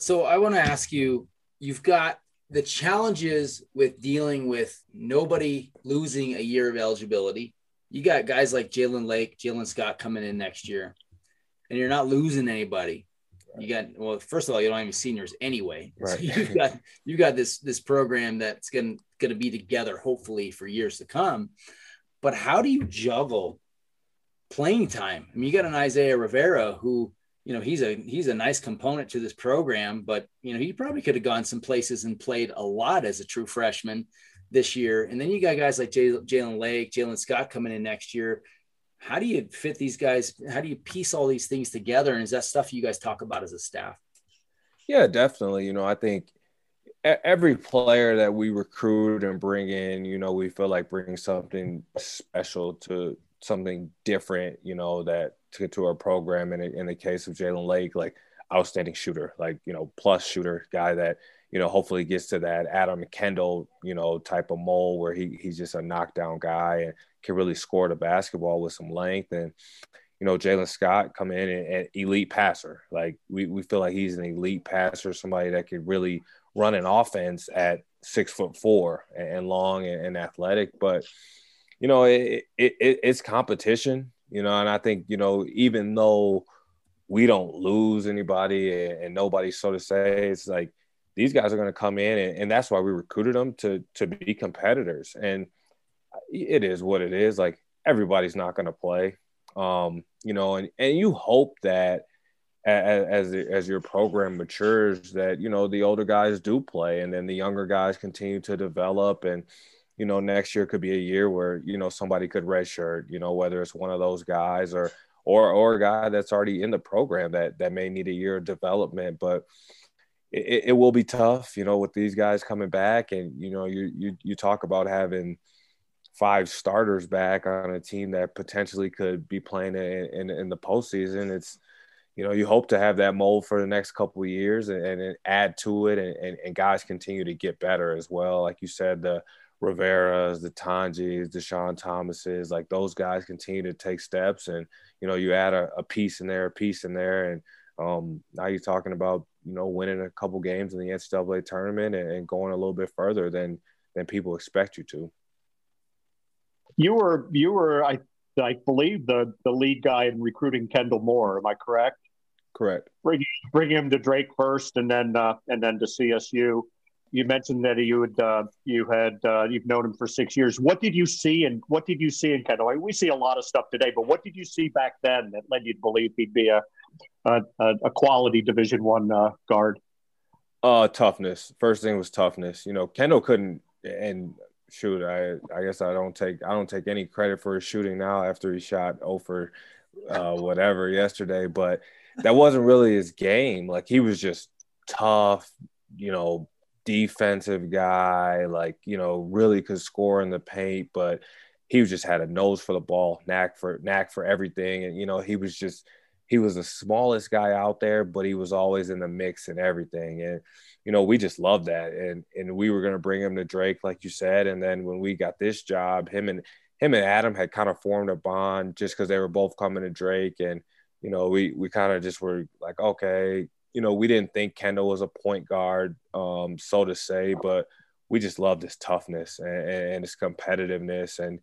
So I want to ask you: You've got the challenges with dealing with nobody losing a year of eligibility. You got guys like Jalen Lake, Jalen Scott coming in next year and you're not losing anybody. You got well. First of all, you don't have any seniors anyway. Right. So you've got you got this this program that's gonna going to be together hopefully for years to come. But how do you juggle playing time? I mean, you got an Isaiah Rivera who you know he's a he's a nice component to this program, but you know he probably could have gone some places and played a lot as a true freshman this year. And then you got guys like Jalen Lake, Jalen Scott coming in next year how do you fit these guys? How do you piece all these things together? And is that stuff you guys talk about as a staff? Yeah, definitely. You know, I think every player that we recruit and bring in, you know, we feel like bringing something special to something different, you know, that to, to our program. And in the case of Jalen Lake, like outstanding shooter, like, you know, plus shooter guy that, you know, hopefully gets to that Adam Kendle, you know, type of mold where he, he's just a knockdown guy and can really score the basketball with some length. And, you know, Jalen Scott come in and, and, elite passer. Like we, we feel like he's an elite passer, somebody that could really run an offense at six foot four and, and long and, and, athletic. But, you know, it, it, it, it's competition, you know, and I think, you know, even though we don't lose anybody and, and nobody, so to say, it's like, these guys are going to come in and, and that's why we recruited them to to be competitors. And it is what it is. Like everybody's not going to play. Um you know and and you hope that as, as as your program matures that you know the older guys do play and then the younger guys continue to develop and you know next year could be a year where you know somebody could redshirt you know whether it's one of those guys or or or a guy that's already in the program that that may need a year of development but it, it will be tough, you know, with these guys coming back, and you know, you you you talk about having five starters back on a team that potentially could be playing in, in, in the postseason. It's you know, you hope to have that mold for the next couple of years and, and add to it, and, and, and, guys continue to get better as well. Like you said, the Riveras, the Tonjes, Sean Thomases, like those guys continue to take steps, and you know, you add a, a piece in there, a piece in there, and um, now you're talking about you know winning a couple games in the NCAA tournament and, and going a little bit further than than people expect you to. You were you were I I believe the the lead guy in recruiting Kendle Moore. Am I correct? Correct. Bring bring him to Drake first, and then uh, and then to CSU. You mentioned that you had uh, you had uh, you've known him for six years. What did you see and what did you see in Kendle? We see a lot of stuff today, but what did you see back then that led you to believe he'd be a a, a quality Division One uh, guard? Uh, toughness. First thing was toughness. You know, Kendle couldn't and shoot. I I guess I don't take I don't take any credit for his shooting now after he shot over uh, whatever yesterday, but that wasn't really his game. Like he was just tough, you know, defensive guy, like, you know, really could score in the paint, but he just had a nose for the ball, knack for knack for everything. And, you know, he was just he was the smallest guy out there, but he was always in the mix and everything. And, you know, we just loved that. And and we were gonna bring him to Drake, like you said. And then when we got this job, him and him and Adam had kind of formed a bond just because they were both coming to Drake and you know, we we kind of just were like, okay, you know, we didn't think Kendle was a point guard, um, so to say, but we just loved his toughness and, and his competitiveness, and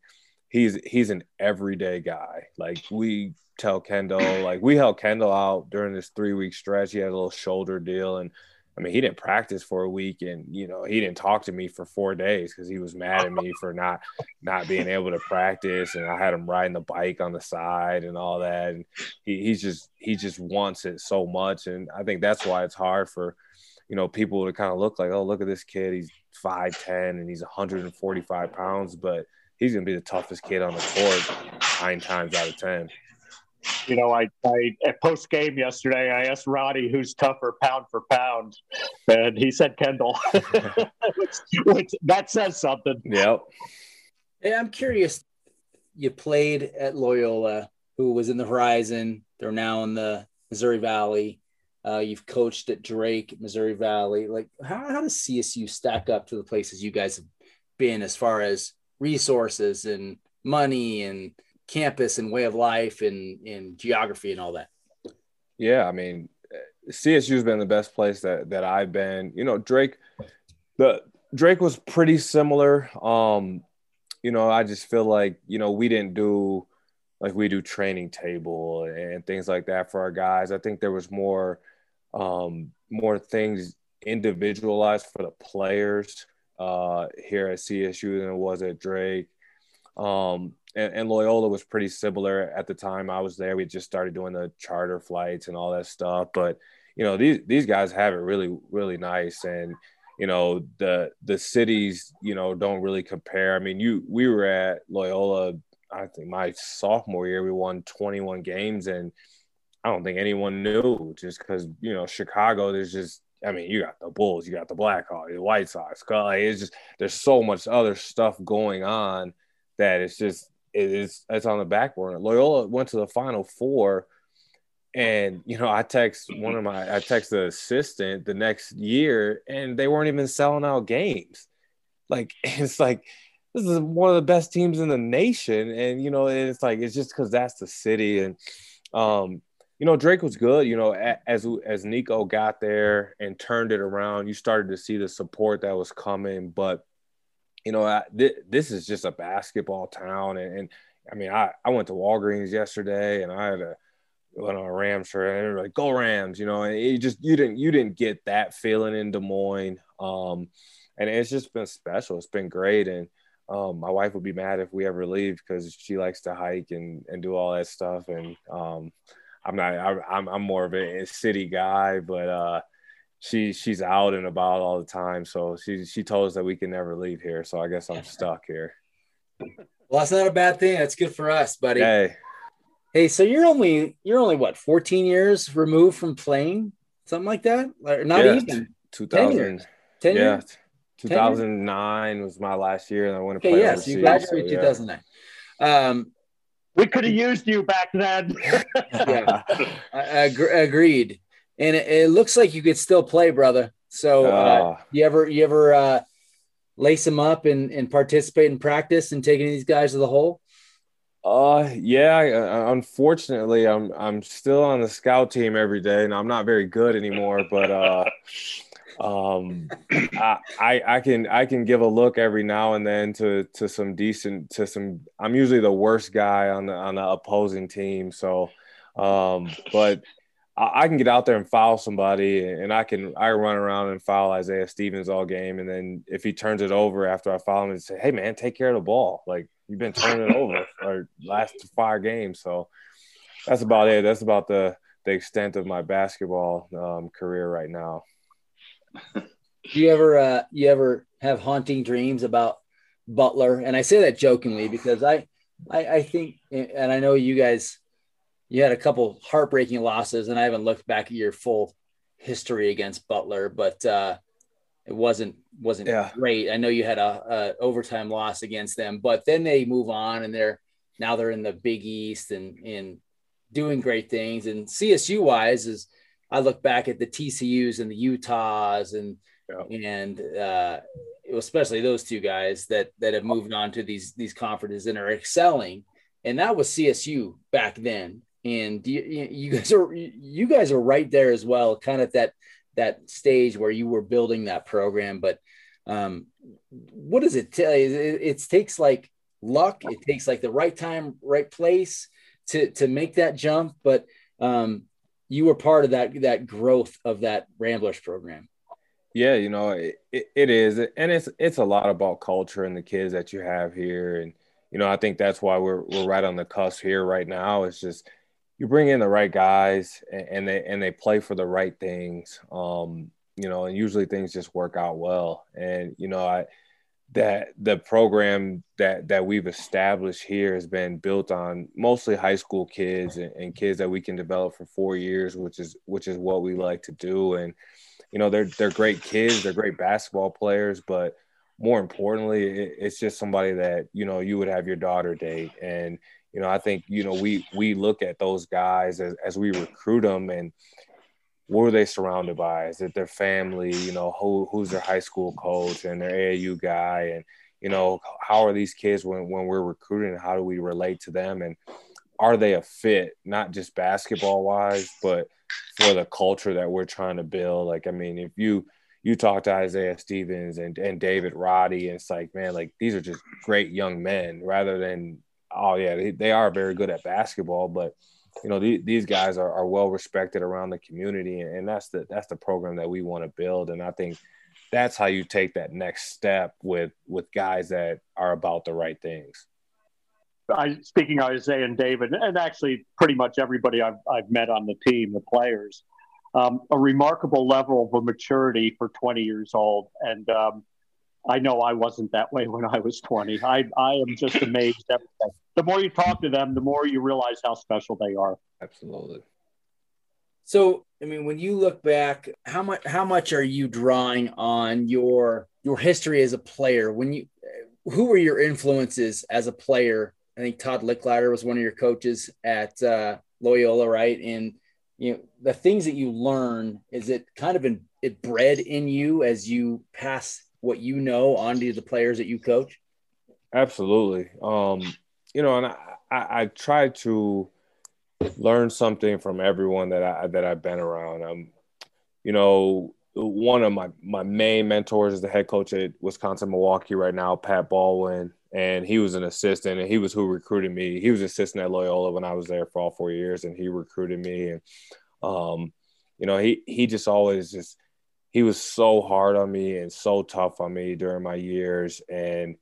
he's he's an everyday guy. Like we tell Kendle, like we held Kendle out during this three week stretch. He had a little shoulder deal, and I mean, he didn't practice for a week, and you know, he didn't talk to me for four days because he was mad at me for not not being able to practice, and I had him riding the bike on the side and all that. And he, he's just he just wants it so much, and I think that's why it's hard for you know people to kind of look like, oh, look at this kid, he's five ten and he's 145 pounds, but he's gonna be the toughest kid on the court nine times out of ten you know, I, I at post game yesterday, I asked Roddy who's tougher pound for pound, and he said Kendle, which, which, that says something. Yep. Hey, I'm curious. You played at Loyola, who was in the Horizon. They're now in the Missouri Valley. Uh, you've coached at Drake, Missouri Valley. Like, how, how does CSU stack up to the places you guys have been as far as resources and money and campus and way of life and, and geography and all that? Yeah, I mean, CSU's been the best place that that I've been. You know, Drake, the Drake was pretty similar. Um, you know, I just feel like you know we didn't do like we do training table and things like that for our guys. I think there was more um, more things individualized for the players uh, here at CSU than it was at Drake. Um, and, and, Loyola was pretty similar at the time I was there. We just started doing the charter flights and all that stuff. But you know, these these guys have it really really nice, and you know the the cities you know don't really compare. I mean, you we were at Loyola. I think my sophomore year we won 21 games, and I don't think anyone knew just because you know Chicago. There's just I mean, you got the Bulls, you got the Blackhawks, the White Sox. It's just there's so much other stuff going on that it's just it's it's on the back burner. Loyola went to the Final Four, and you know I text one of my I text the assistant the next year, and they weren't even selling out games. Like it's like this is one of the best teams in the nation, and you know it's like it's just because that's the city, and um, you know Drake was good. You know as as Niko got there and turned it around, you started to see the support that was coming, but you know, I, th- this is just a basketball town. And, and, I mean, I, I went to Walgreens yesterday and I had a, went on a Rams shirt and like, go Rams, you know, and you just, you didn't, you didn't get that feeling in Des Moines. Um, and it's just been special. It's been great. And, um, my wife would be mad if we ever leave because she likes to hike and, and do all that stuff. And, um, I'm not, I, I'm, I'm more of a city guy, but, uh, she she's out and about all the time. So she she told us that we can never leave here. So I guess I'm stuck here. Well, that's not a bad thing. That's good for us, buddy. Hey. Hey, so you're only you're only what 14 years removed from playing, something like that? Or not yeah, even 2000. 10 years. 10 yeah. Years? 2009 was my last year, and I went to play. Okay, yes, you graduated so, yeah. 2009. Um, We could have used you back then. yeah, I, I, agreed. And it, it, looks like you could still play, brother. So, uh, you ever you ever uh, lace them up and, and participate in practice and taking these guys to the hole? Uh, yeah. Uh, unfortunately, I'm I'm still on the scout team every day, and I'm not very good anymore. But uh, um, I, I I can I can give a look every now and then to to some decent to some. I'm usually the worst guy on the on the opposing team, so um, but I, can get out there and foul somebody, and I can I run around and foul Isaiah Stevens all game, and then if he turns it over after I foul him, and say, "Hey man, take care of the ball," like you've been turning it over our last five games. So that's about it. That's about the the extent of my basketball um, career right now. Do you ever uh, you ever have haunting dreams about Butler? And I say that jokingly because I, I, I think, and I know you guys, you had a couple heartbreaking losses, and I haven't looked back at your full history against Butler, but uh, it wasn't wasn't yeah. great. I know you had a, a, overtime loss against them, but then they move on and they're now they're in the Big East and and doing great things. And CSU wise is I look back at the TCU's and the Utahs and yeah. and uh, especially those two guys that that have moved on to these these conferences and are excelling. And that was CSU back then. And you, you guys are you guys are right there as well, kind of that that stage where you were building that program. But um, what does it tell you? It, it takes like luck. It takes like the right time, right place to to make that jump. But um, you were part of that that growth of that Ramblers program. Yeah, you know it, it is, and it's it's a lot about culture and the kids that you have here, and you know I think that's why we're we're right on the cusp here right now. It's just you bring in the right guys, and, and they and they play for the right things, um, you know, and usually things just work out well. And you know I that the program that that we've established here has been built on mostly high school kids and, and, kids that we can develop for four years, which is which is what we like to do. And you know, they're they're great kids, they're great basketball players, but more importantly, it, it's just somebody that you know you would have your daughter date. And you know, I think you know we we look at those guys as as we recruit them and what are they surrounded by? Is it their family? You know, who who's their high school coach and their AAU guy? And you know, how are these kids when when we're recruiting? How do we relate to them? And are they a fit, not just basketball wise, but for the culture that we're trying to build? Like, I mean, if you you talk to Isaiah Stevens and, and David Roddy, and it's like, man, like these are just great young men rather than, oh, yeah, they, they are very good at basketball, but you know the, these guys are, are well respected around the community and that's the that's the program that we want to build and i think that's how you take that next step with with guys that are about the right things I, speaking of Isaiah and David, and actually pretty much everybody I've, I've met on the team, the players, um, a remarkable level of maturity for 20 years old. And um, I know I wasn't that way when I was 20. I, I am just amazed every day. The more you talk to them, the more you realize how special they are. Absolutely. So, I mean, when you look back, how much how much are you drawing on your your history as a player? When you who were your influences as a player? I think Todd Lickliter was one of your coaches at uh, Loyola, right? And you know the things that you learn is it kind of been it bred in you as you pass what you know onto the players that you coach? Absolutely. Um, you know, and I, I, I try to learn something from everyone that I that I've been around. Um, you know, one of my my main mentors is the head coach at Wisconsin Milwaukee right now, Pat Baldwin, and he was an assistant, and he was who recruited me. He was assistant at Loyola when I was there for all four years, and he recruited me. And um, you know, he he just always just he was so hard on me and so tough on me during my years and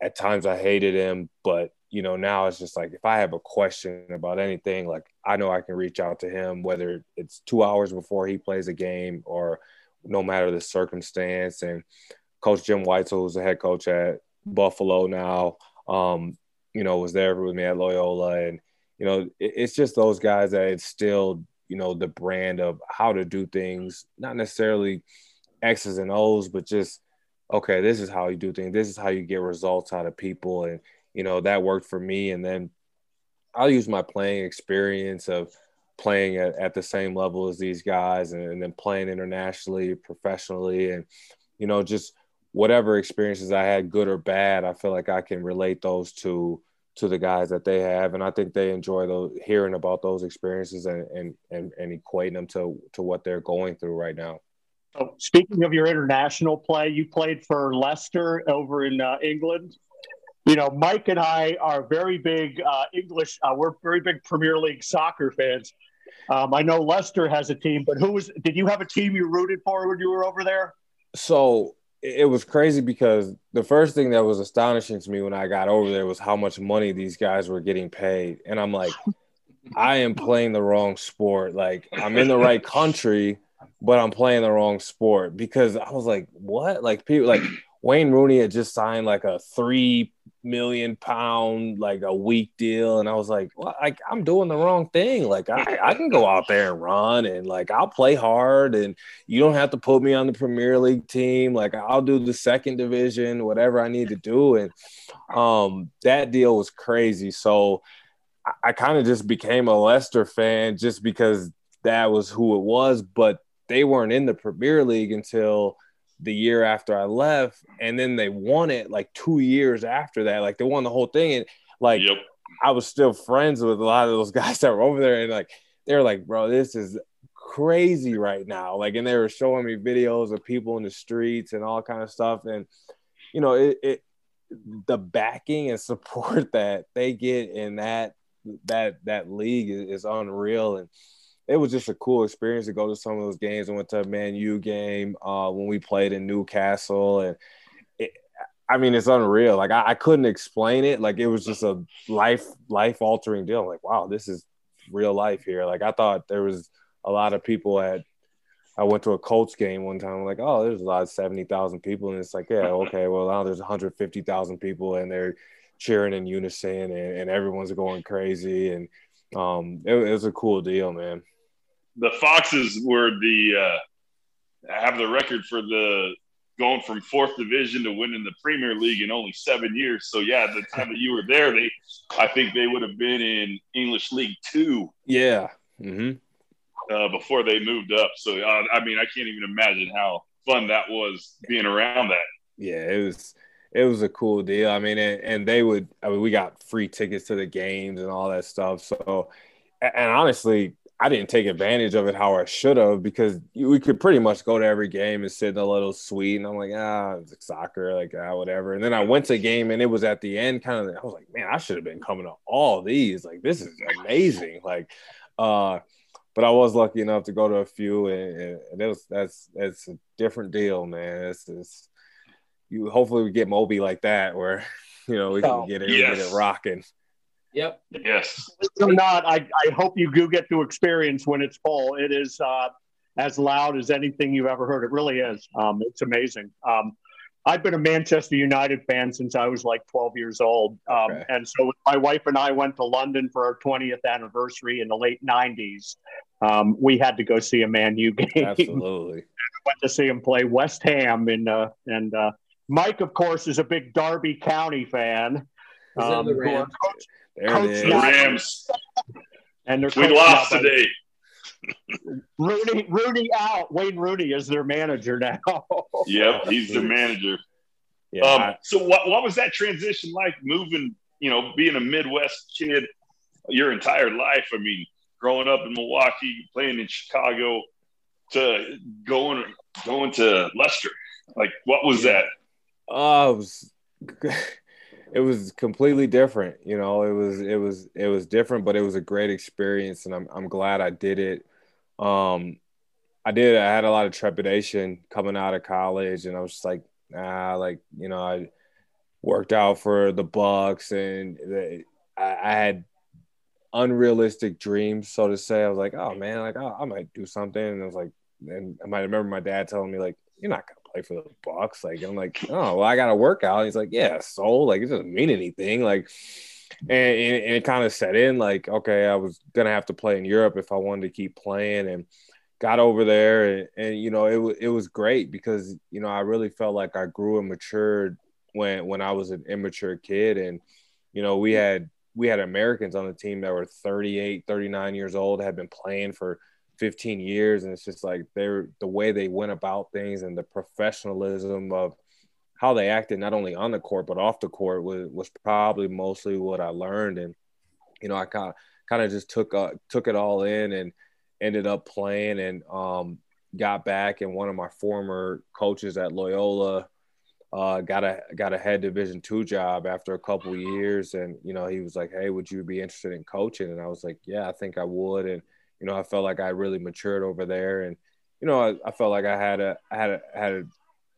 at times I hated him but you know now it's just like if I have a question about anything like I know I can reach out to him whether it's 2 hours before he plays a game or no matter the circumstance. And coach Jim Whitesell, who's the head coach at Buffalo now um you know was there with me at Loyola. And you know it, it's just those guys that instilled you know the brand of how to do things not necessarily x's and o's but just okay this is how you do things. This is how you get results out of people. And you know that worked for me and then I'll use my playing experience of playing at, at the same level as these guys and, and then playing internationally, professionally, and you know, just whatever experiences I had, good or bad, I feel like I can relate those to to the guys that they have, and I think they enjoy those hearing about those experiences and and and, and equating them to to what they're going through right now. So speaking of your international play, you played for Leicester over in uh, England. You know, Mike and I are very big uh, English. Uh, we're very big Premier League soccer fans. Um, I know Leicester has a team, but who was? Did you have a team you rooted for when you were over there? So it was crazy because the first thing that was astonishing to me when I got over there was how much money these guys were getting paid. And I'm like, I am playing the wrong sport. Like, I'm in the right country, but I'm playing the wrong sport because I was like, what? Like, people like Wayne Rooney had just signed like a three million pound like a week deal. And i was like well like i'm doing the wrong thing. Like I, I can go out there and run and like i'll play hard and you don't have to put me on the premier league team. Like i'll do the second division whatever i need to do. And um that deal was crazy. So i, I kind of just became a leicester fan just because that was who it was but they weren't in the premier league until the year after I left, and then they won it like two years after that. Like they won the whole thing, and like yep. I was still friends with a lot of those guys that were over there, and like they're like, bro, this is crazy right now. Like, and they were showing me videos of people in the streets and all kind of stuff, and you know, it, it the backing and support that they get in that that that league is, is unreal, and it was just a cool experience to go to some of those games. I went to a Man U game uh, when we played in Newcastle, and it, I mean, it's unreal. Like I, I, couldn't explain it. Like it was just a life life altering deal. like wow, this is real life here. Like I thought there was a lot of people at. I went to a Colts game one time. I'm like, oh, there's a lot of seventy thousand people, and it's like, yeah, okay, well now there's one hundred fifty thousand people, and they're cheering in unison, and, and everyone's going crazy, and um, it, it was a cool deal, man the Foxes were the uh, have the record for the going from fourth division to winning the Premier League in only seven years. So yeah, the time that you were there, they I think they would have been in English League Two. Yeah. Mm-hmm. Uh, before they moved up. So uh, I mean, I can't even imagine how fun that was being around that. Yeah, it was. It was a cool deal. I mean, and, and they would. I mean, we got free tickets to the games and all that stuff. So, and honestly, I didn't take advantage of it how I should have because we could pretty much go to every game and sit in a little suite. And I'm like, ah, it's soccer, like ah, whatever. And then I went to a game and it was at the end, kind of. I was like, man, I should have been coming to all these. Like, this is amazing. Like, uh, but I was lucky enough to go to a few, and, and it was that's that's a different deal, man. It's, it's you. Hopefully, we get Moby like that, where you know we can oh, get it, yes. get it rocking. Yep. Yes. I'm not. I, I hope you do get to experience when it's full. It is uh, as loud as anything you've ever heard. It really is. Um, it's amazing. Um, I've been a Manchester United fan since I was like 12 years old. Um, okay. And so my wife and I went to London for our 20th anniversary in the late 90s. Um, we had to go see a Man U game. Absolutely. went to see him play West Ham. In, uh, and uh, Mike, of course, is a big Derby County fan. Um, the there it is. The Rams. And we lost today. Rooney, Rooney out. Wayne Rooney is their manager now. yep, he's the manager. Yeah. Um, so what what was that transition like moving, you know, being a Midwest kid your entire life? I mean, growing up in Milwaukee, playing in Chicago, to going going to Leicester. Like what was yeah. that? Oh, uh, it was it was completely different. You know, it was it was it was different, but it was a great experience, and I'm I'm glad I did it. Um, I did. I had a lot of trepidation coming out of college, and I was just like, nah, like you know, I worked out for the Bucks, and I, I, had unrealistic dreams, so to say. I was like, oh man, like oh, I might do something, and I was like, and I might remember my dad telling me like, you're not gonna play for the Bucks. Like I'm like, oh well, I got to work out. he's like, yeah, so like it doesn't mean anything. Like, and, and, and it kind of set in like, okay, I was gonna have to play in Europe if I wanted to keep playing, and got over there, and, and you know, it it was great because you know I really felt like I grew and matured when when I was an immature kid, and you know we had we had Americans on the team that were 38, 39 years old, had been playing for 15 years. And it's just like they're the way they went about things and the professionalism of how they acted, not only on the court, but off the court was, was probably mostly what I learned. And, you know, I kind of, kind of just took, uh, took it all in and ended up playing and, um, got back and one of my former coaches at Loyola, uh, got a got a head division two job after a couple years and you know he was like hey would you be interested in coaching and i was like yeah i think i would and you know i felt like i really matured over there and you know i, I felt like i had a I had a had a,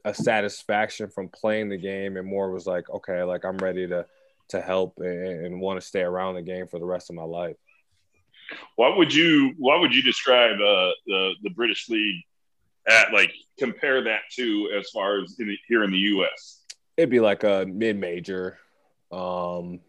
a, satisfaction from playing the game and more was like okay like i'm ready to to help and, and want to stay around the game for the rest of my life what would you what would you describe uh, the the british league at like compare that to as far as in the, here in the U.S. It'd be like a mid-major, um,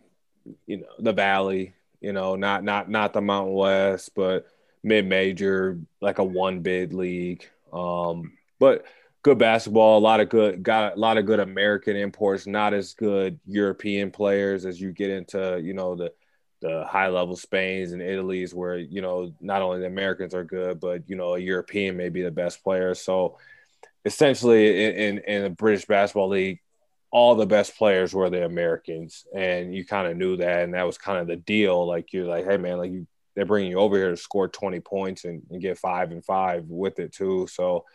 you know, the Valley. You know, not not not the Mountain West, but mid-major, like a one bid league. Um, but good basketball, a lot of good got a lot of good American imports, not as good European players as you get into, you know, the the high level Spain's and Italy's where you know not only the Americans are good, but you know a European may be the best player. So essentially, in in, in the British basketball league, all the best players were the Americans, and you kind of knew that, and that was kind of the deal. Like you're like, hey man, like you they're bringing you over here to score 20 points and, and get five and five with it too. So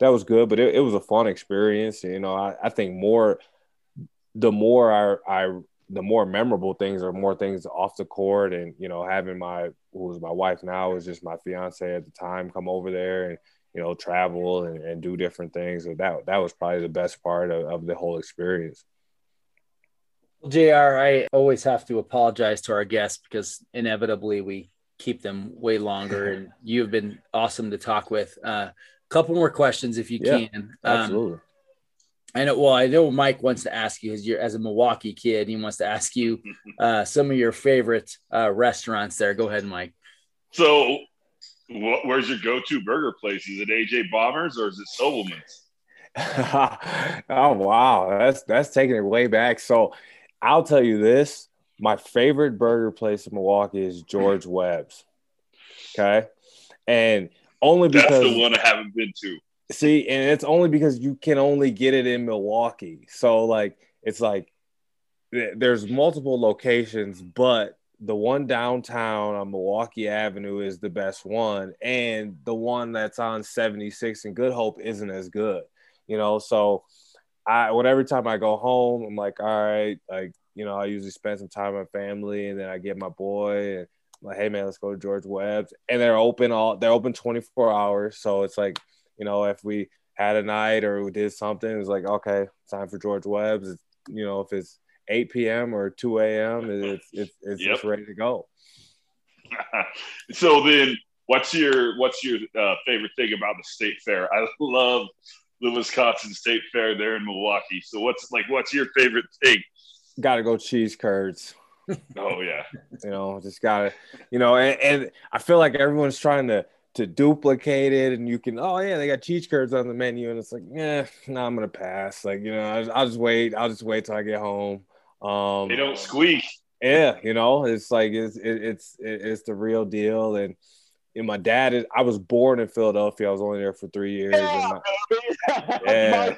that was good, but it, it was a fun experience. You know, I, I think more the more I, I the more memorable things are more things off the court and you know having my who was my wife now was just my fiance at the time come over there and you know travel and, and do different things so that that was probably the best part of, of the whole experience well, jr i always have to apologize to our guests because inevitably we keep them way longer and you've been awesome to talk with a uh, couple more questions if you yeah, can um, absolutely I know. Well, I know Mike wants to ask you as you're as a Milwaukee kid. He wants to ask you uh, some of your favorite uh, restaurants there. Go ahead, Mike. So, wh- where's your go-to burger place? Is it AJ Bombers or is it Sobelman's? oh wow, that's that's taking it way back. So, I'll tell you this: my favorite burger place in Milwaukee is George Webb's. Okay, and only because that's the one I haven't been to. See, and it's only because you can only get it in Milwaukee. So like it's like eh, there's multiple locations, but the one downtown on Milwaukee Avenue is the best one, and the one that's on 76 and Good Hope isn't as good. You know, so I when every time I go home, I'm like, all right, like you know, I usually spend some time with my family, and then I get my boy and I'm like, hey man, let's go to George Webb's, and they're open all they're open 24 hours, so it's like you know, if we had a night or we did something, it's like, okay, time for George Webb's. It's, you know, if it's 8 p.m. or 2 a.m., it's it's it's yep. just ready to go. so then, what's your what's your uh, favorite thing about the state fair? I love the Wisconsin State Fair there in Milwaukee. So what's like what's your favorite thing? Got to go cheese curds. oh yeah, you know, just gotta, you know, and, and I feel like everyone's trying to to duplicate it and you can oh yeah they got cheese curds on the menu and it's like yeah no i'm gonna pass like you know I'll, I'll, just wait i'll just wait till i get home um they don't squeak yeah you know it's like it's it, it's it's the real deal and and my dad is i was born in philadelphia i was only there for three years my, yeah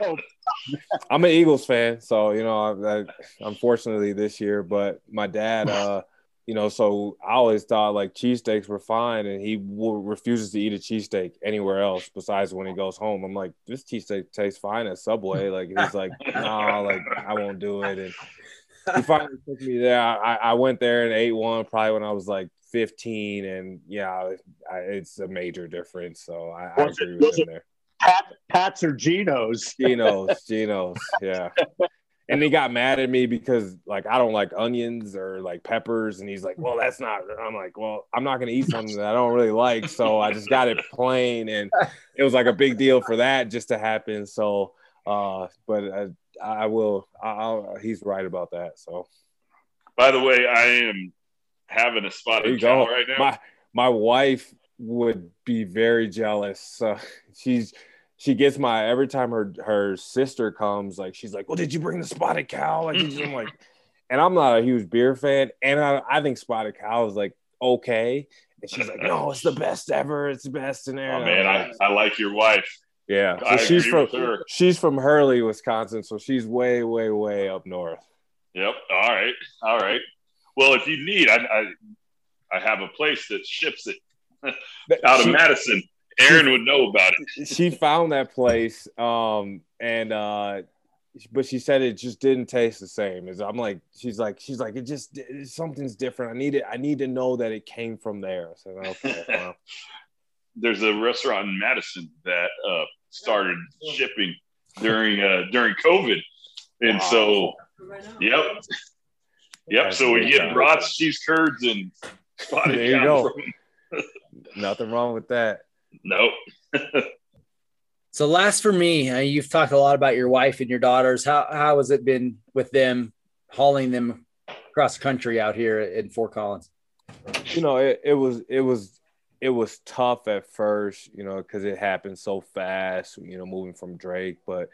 i'm an eagles fan so you know I, I, unfortunately this year but my dad uh you know, so I always thought like cheesesteaks were fine, and he w- refuses to eat a cheesesteak anywhere else besides when he goes home. I'm like, this cheesesteak tastes fine at Subway. Like he's like, no, nah, like I won't do it. And he finally took me there. I, I went there and ate one probably when I was like 15, and yeah, I, it's a major difference. So I, I agree with him there. Pat, Pat's or Geno's. Geno's, Geno's, yeah and he got mad at me because like I don't like onions or like peppers, and he's like, "Well, that's not." I'm like, "Well, I'm not gonna eat something that I don't really like, so I just got it plain." And it was like a big deal for that just to happen. So, uh, but I, I will. I'll, he's right about that. So, by the way, I am having a spotted cow right now. My my wife would be very jealous. So she's she gets my every time her her sister comes, like she's like, "Well, did you bring the spotted cow?" Like I'm like, and I'm not a huge beer fan, and I, I think Spotted Cow is like okay. And she's like, no, it's the best ever. It's the best in there. Oh man, I, I like your wife. Yeah, so she's from she's from Hurley, Wisconsin, so she's way, way, way up north. Yep. All right. All right. Well, if you need, I I, I have a place that ships it out of Madison. Aaron would know about it. she found that place um and uh but she said it just didn't taste the same as i'm like she's like she's like it just something's different i need it i need to know that it came from there So okay well, There's a restaurant in Madison that uh, started shipping during uh, during COVID, and Wow. so yep, yep. So we great get time. brats, cheese curds, and spotted There you cow go. nothing wrong with that Nope. So last for me, uh, you've talked a lot about your wife and your daughters. How how has it been with them hauling them across the country out here in Fort Collins? you know it, it was it was it was tough at first you know because it happened so fast you know moving from drake but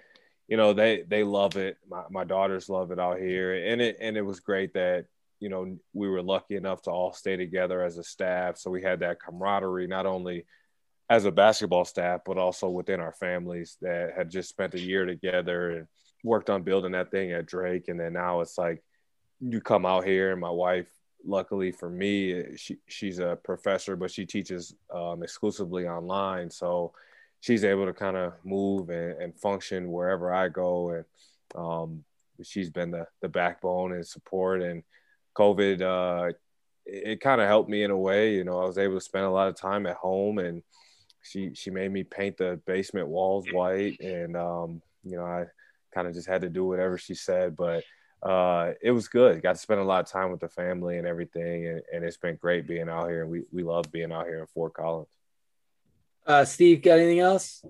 you know they they love it. My, my daughters love it out here. And it and it was great that you know we were lucky enough to all stay together as a staff. So we had that camaraderie not only as a basketball staff but also within our families that had just spent a year together and worked on building that thing at drake. And then now it's like you come out here and my wife luckily for me she she's a professor but she teaches um, exclusively online. So she's able to kind of move and, and function wherever i go and um, she's been the, the backbone and support and covid uh, it, it kind of helped me in a way you know i was able to spend a lot of time at home and she she made me paint the basement walls white and um, you know i kind of just had to do whatever she said but uh, it was good. Got to spend a lot of time with the family and everything, and, and it's been great being out here. And we we love being out here in Fort Collins. Uh, Steve, got anything else?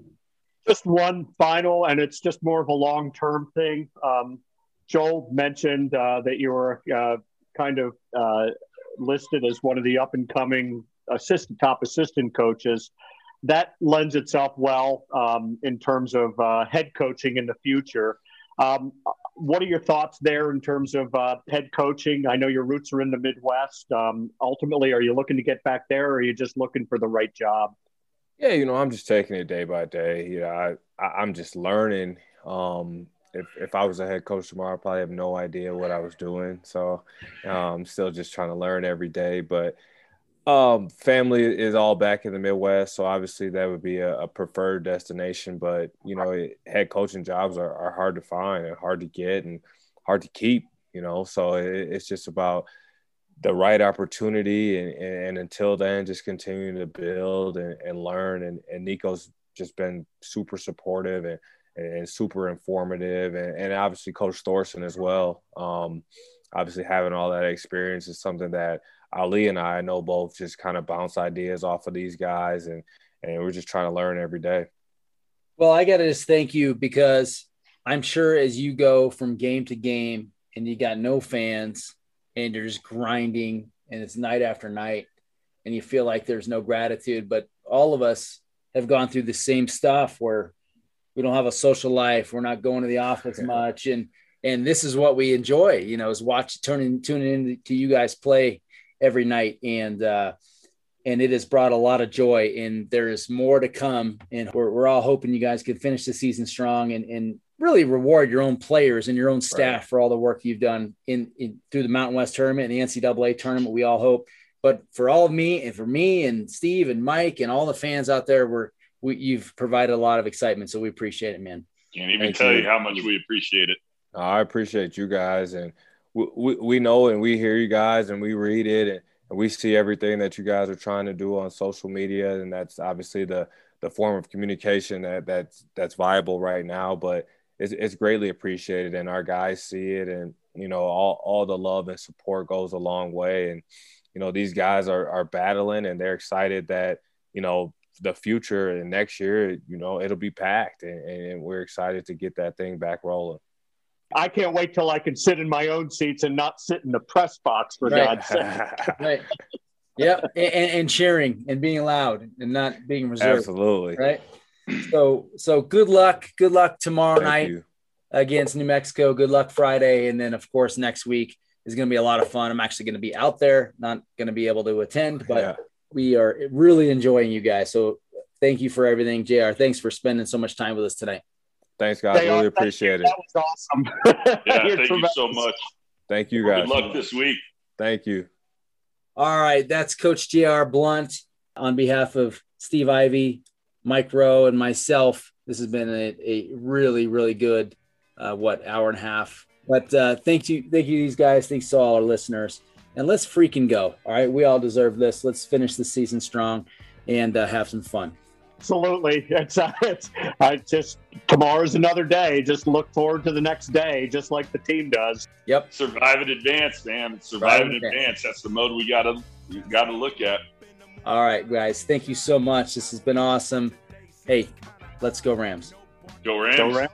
Just one final, and it's just more of a long term thing. Um, Joel mentioned uh, that you were uh, kind of uh, listed as one of the up and coming assistant top assistant coaches. That lends itself well um, in terms of uh, head coaching in the future. Um, what are your thoughts there in terms of uh, head coaching? I know your roots are in the Midwest. Um, ultimately, are you looking to get back there, or are you just looking for the right job? Yeah, you know, I'm just taking it day by day. You know, I, I I'm just learning. Um, if if I was a head coach tomorrow, I probably have no idea what I was doing. So, um, I'm still just trying to learn every day. But um, family is all back in the Midwest, so obviously that would be a, a preferred destination. But you know, it, head coaching jobs are, are hard to find and hard to get and hard to keep. You know, so it, it's just about the right opportunity and, and until then just continuing to build and, and learn. And, and Niko's just been super supportive and, and super informative. And, obviously coach thorson as well. Um, obviously having all that experience is something that ali and i know both just kind of bounce ideas off of these guys and and we're just trying to learn every day. Well, I got to just thank you because I'm sure as you go from game to game and you got no fans and you're just grinding and it's night after night and you feel like there's no gratitude, but all of us have gone through the same stuff where we don't have a social life, we're not going to the office much, and and this is what we enjoy, you know, is watch turning tuning in to you guys play every night. And. uh and it has brought a lot of joy. And there is more to come. And we're, we're all hoping you guys can finish the season strong and, and really reward your own players and your own staff Right. for all the work you've done in, in through the mountain west tournament and the ncaa tournament we all hope but for all of me and for me and steve and mike and all the fans out there we're we, you've provided a lot of excitement so we appreciate it man Can't even Thank tell you. you how much we appreciate it. I appreciate you guys, and we, we, we know and we hear you guys, and we read it, and, and we see everything that you guys are trying to do on social media, and that's obviously the the form of communication that that's that's viable right now. But it's, it's greatly appreciated, and our guys see it, and you know all all the love and support goes a long way, and you know these guys are are battling, and they're excited that you know the future and next year, you know, it'll be packed, and, and we're excited to get that thing back rolling. I can't wait till I can sit in my own seats and not sit in the press box for Right. God's sake. right yep and, and, and cheering and being loud and not being reserved Absolutely. right so so good luck good luck tomorrow Thank night you. against New Mexico. Good luck Friday, and then of course next week is going to be a lot of fun. I'm actually going to be out there, not going to be able to attend, but Yeah. we are really enjoying you guys. So thank you for everything, JR. Thanks for spending so much time with us tonight. Thanks, guys. They Really appreciate it. That was awesome. Yeah, You're thank you so much. Thank you, guys. Good luck this week. Thank you. All right, that's Coach JR Blount on behalf of Steve Ivy, Mike Rowe, and myself. This has been a, a really, really good, uh, what hour and a half. But uh, thank you, thank you, these guys. Thanks to all our listeners, and let's freaking go. All right, we all deserve this. Let's finish the season strong and uh, have some fun. Absolutely. It's, uh, it's I just tomorrow's another day. Just look forward to the next day, just like the team does. Yep. Survive in advance, man. Survive in Survive in advance. That's the mode we gotta we gotta look at. All right, guys. Thank you so much. This has been awesome. Hey, let's go Rams. Go Rams. Go Rams.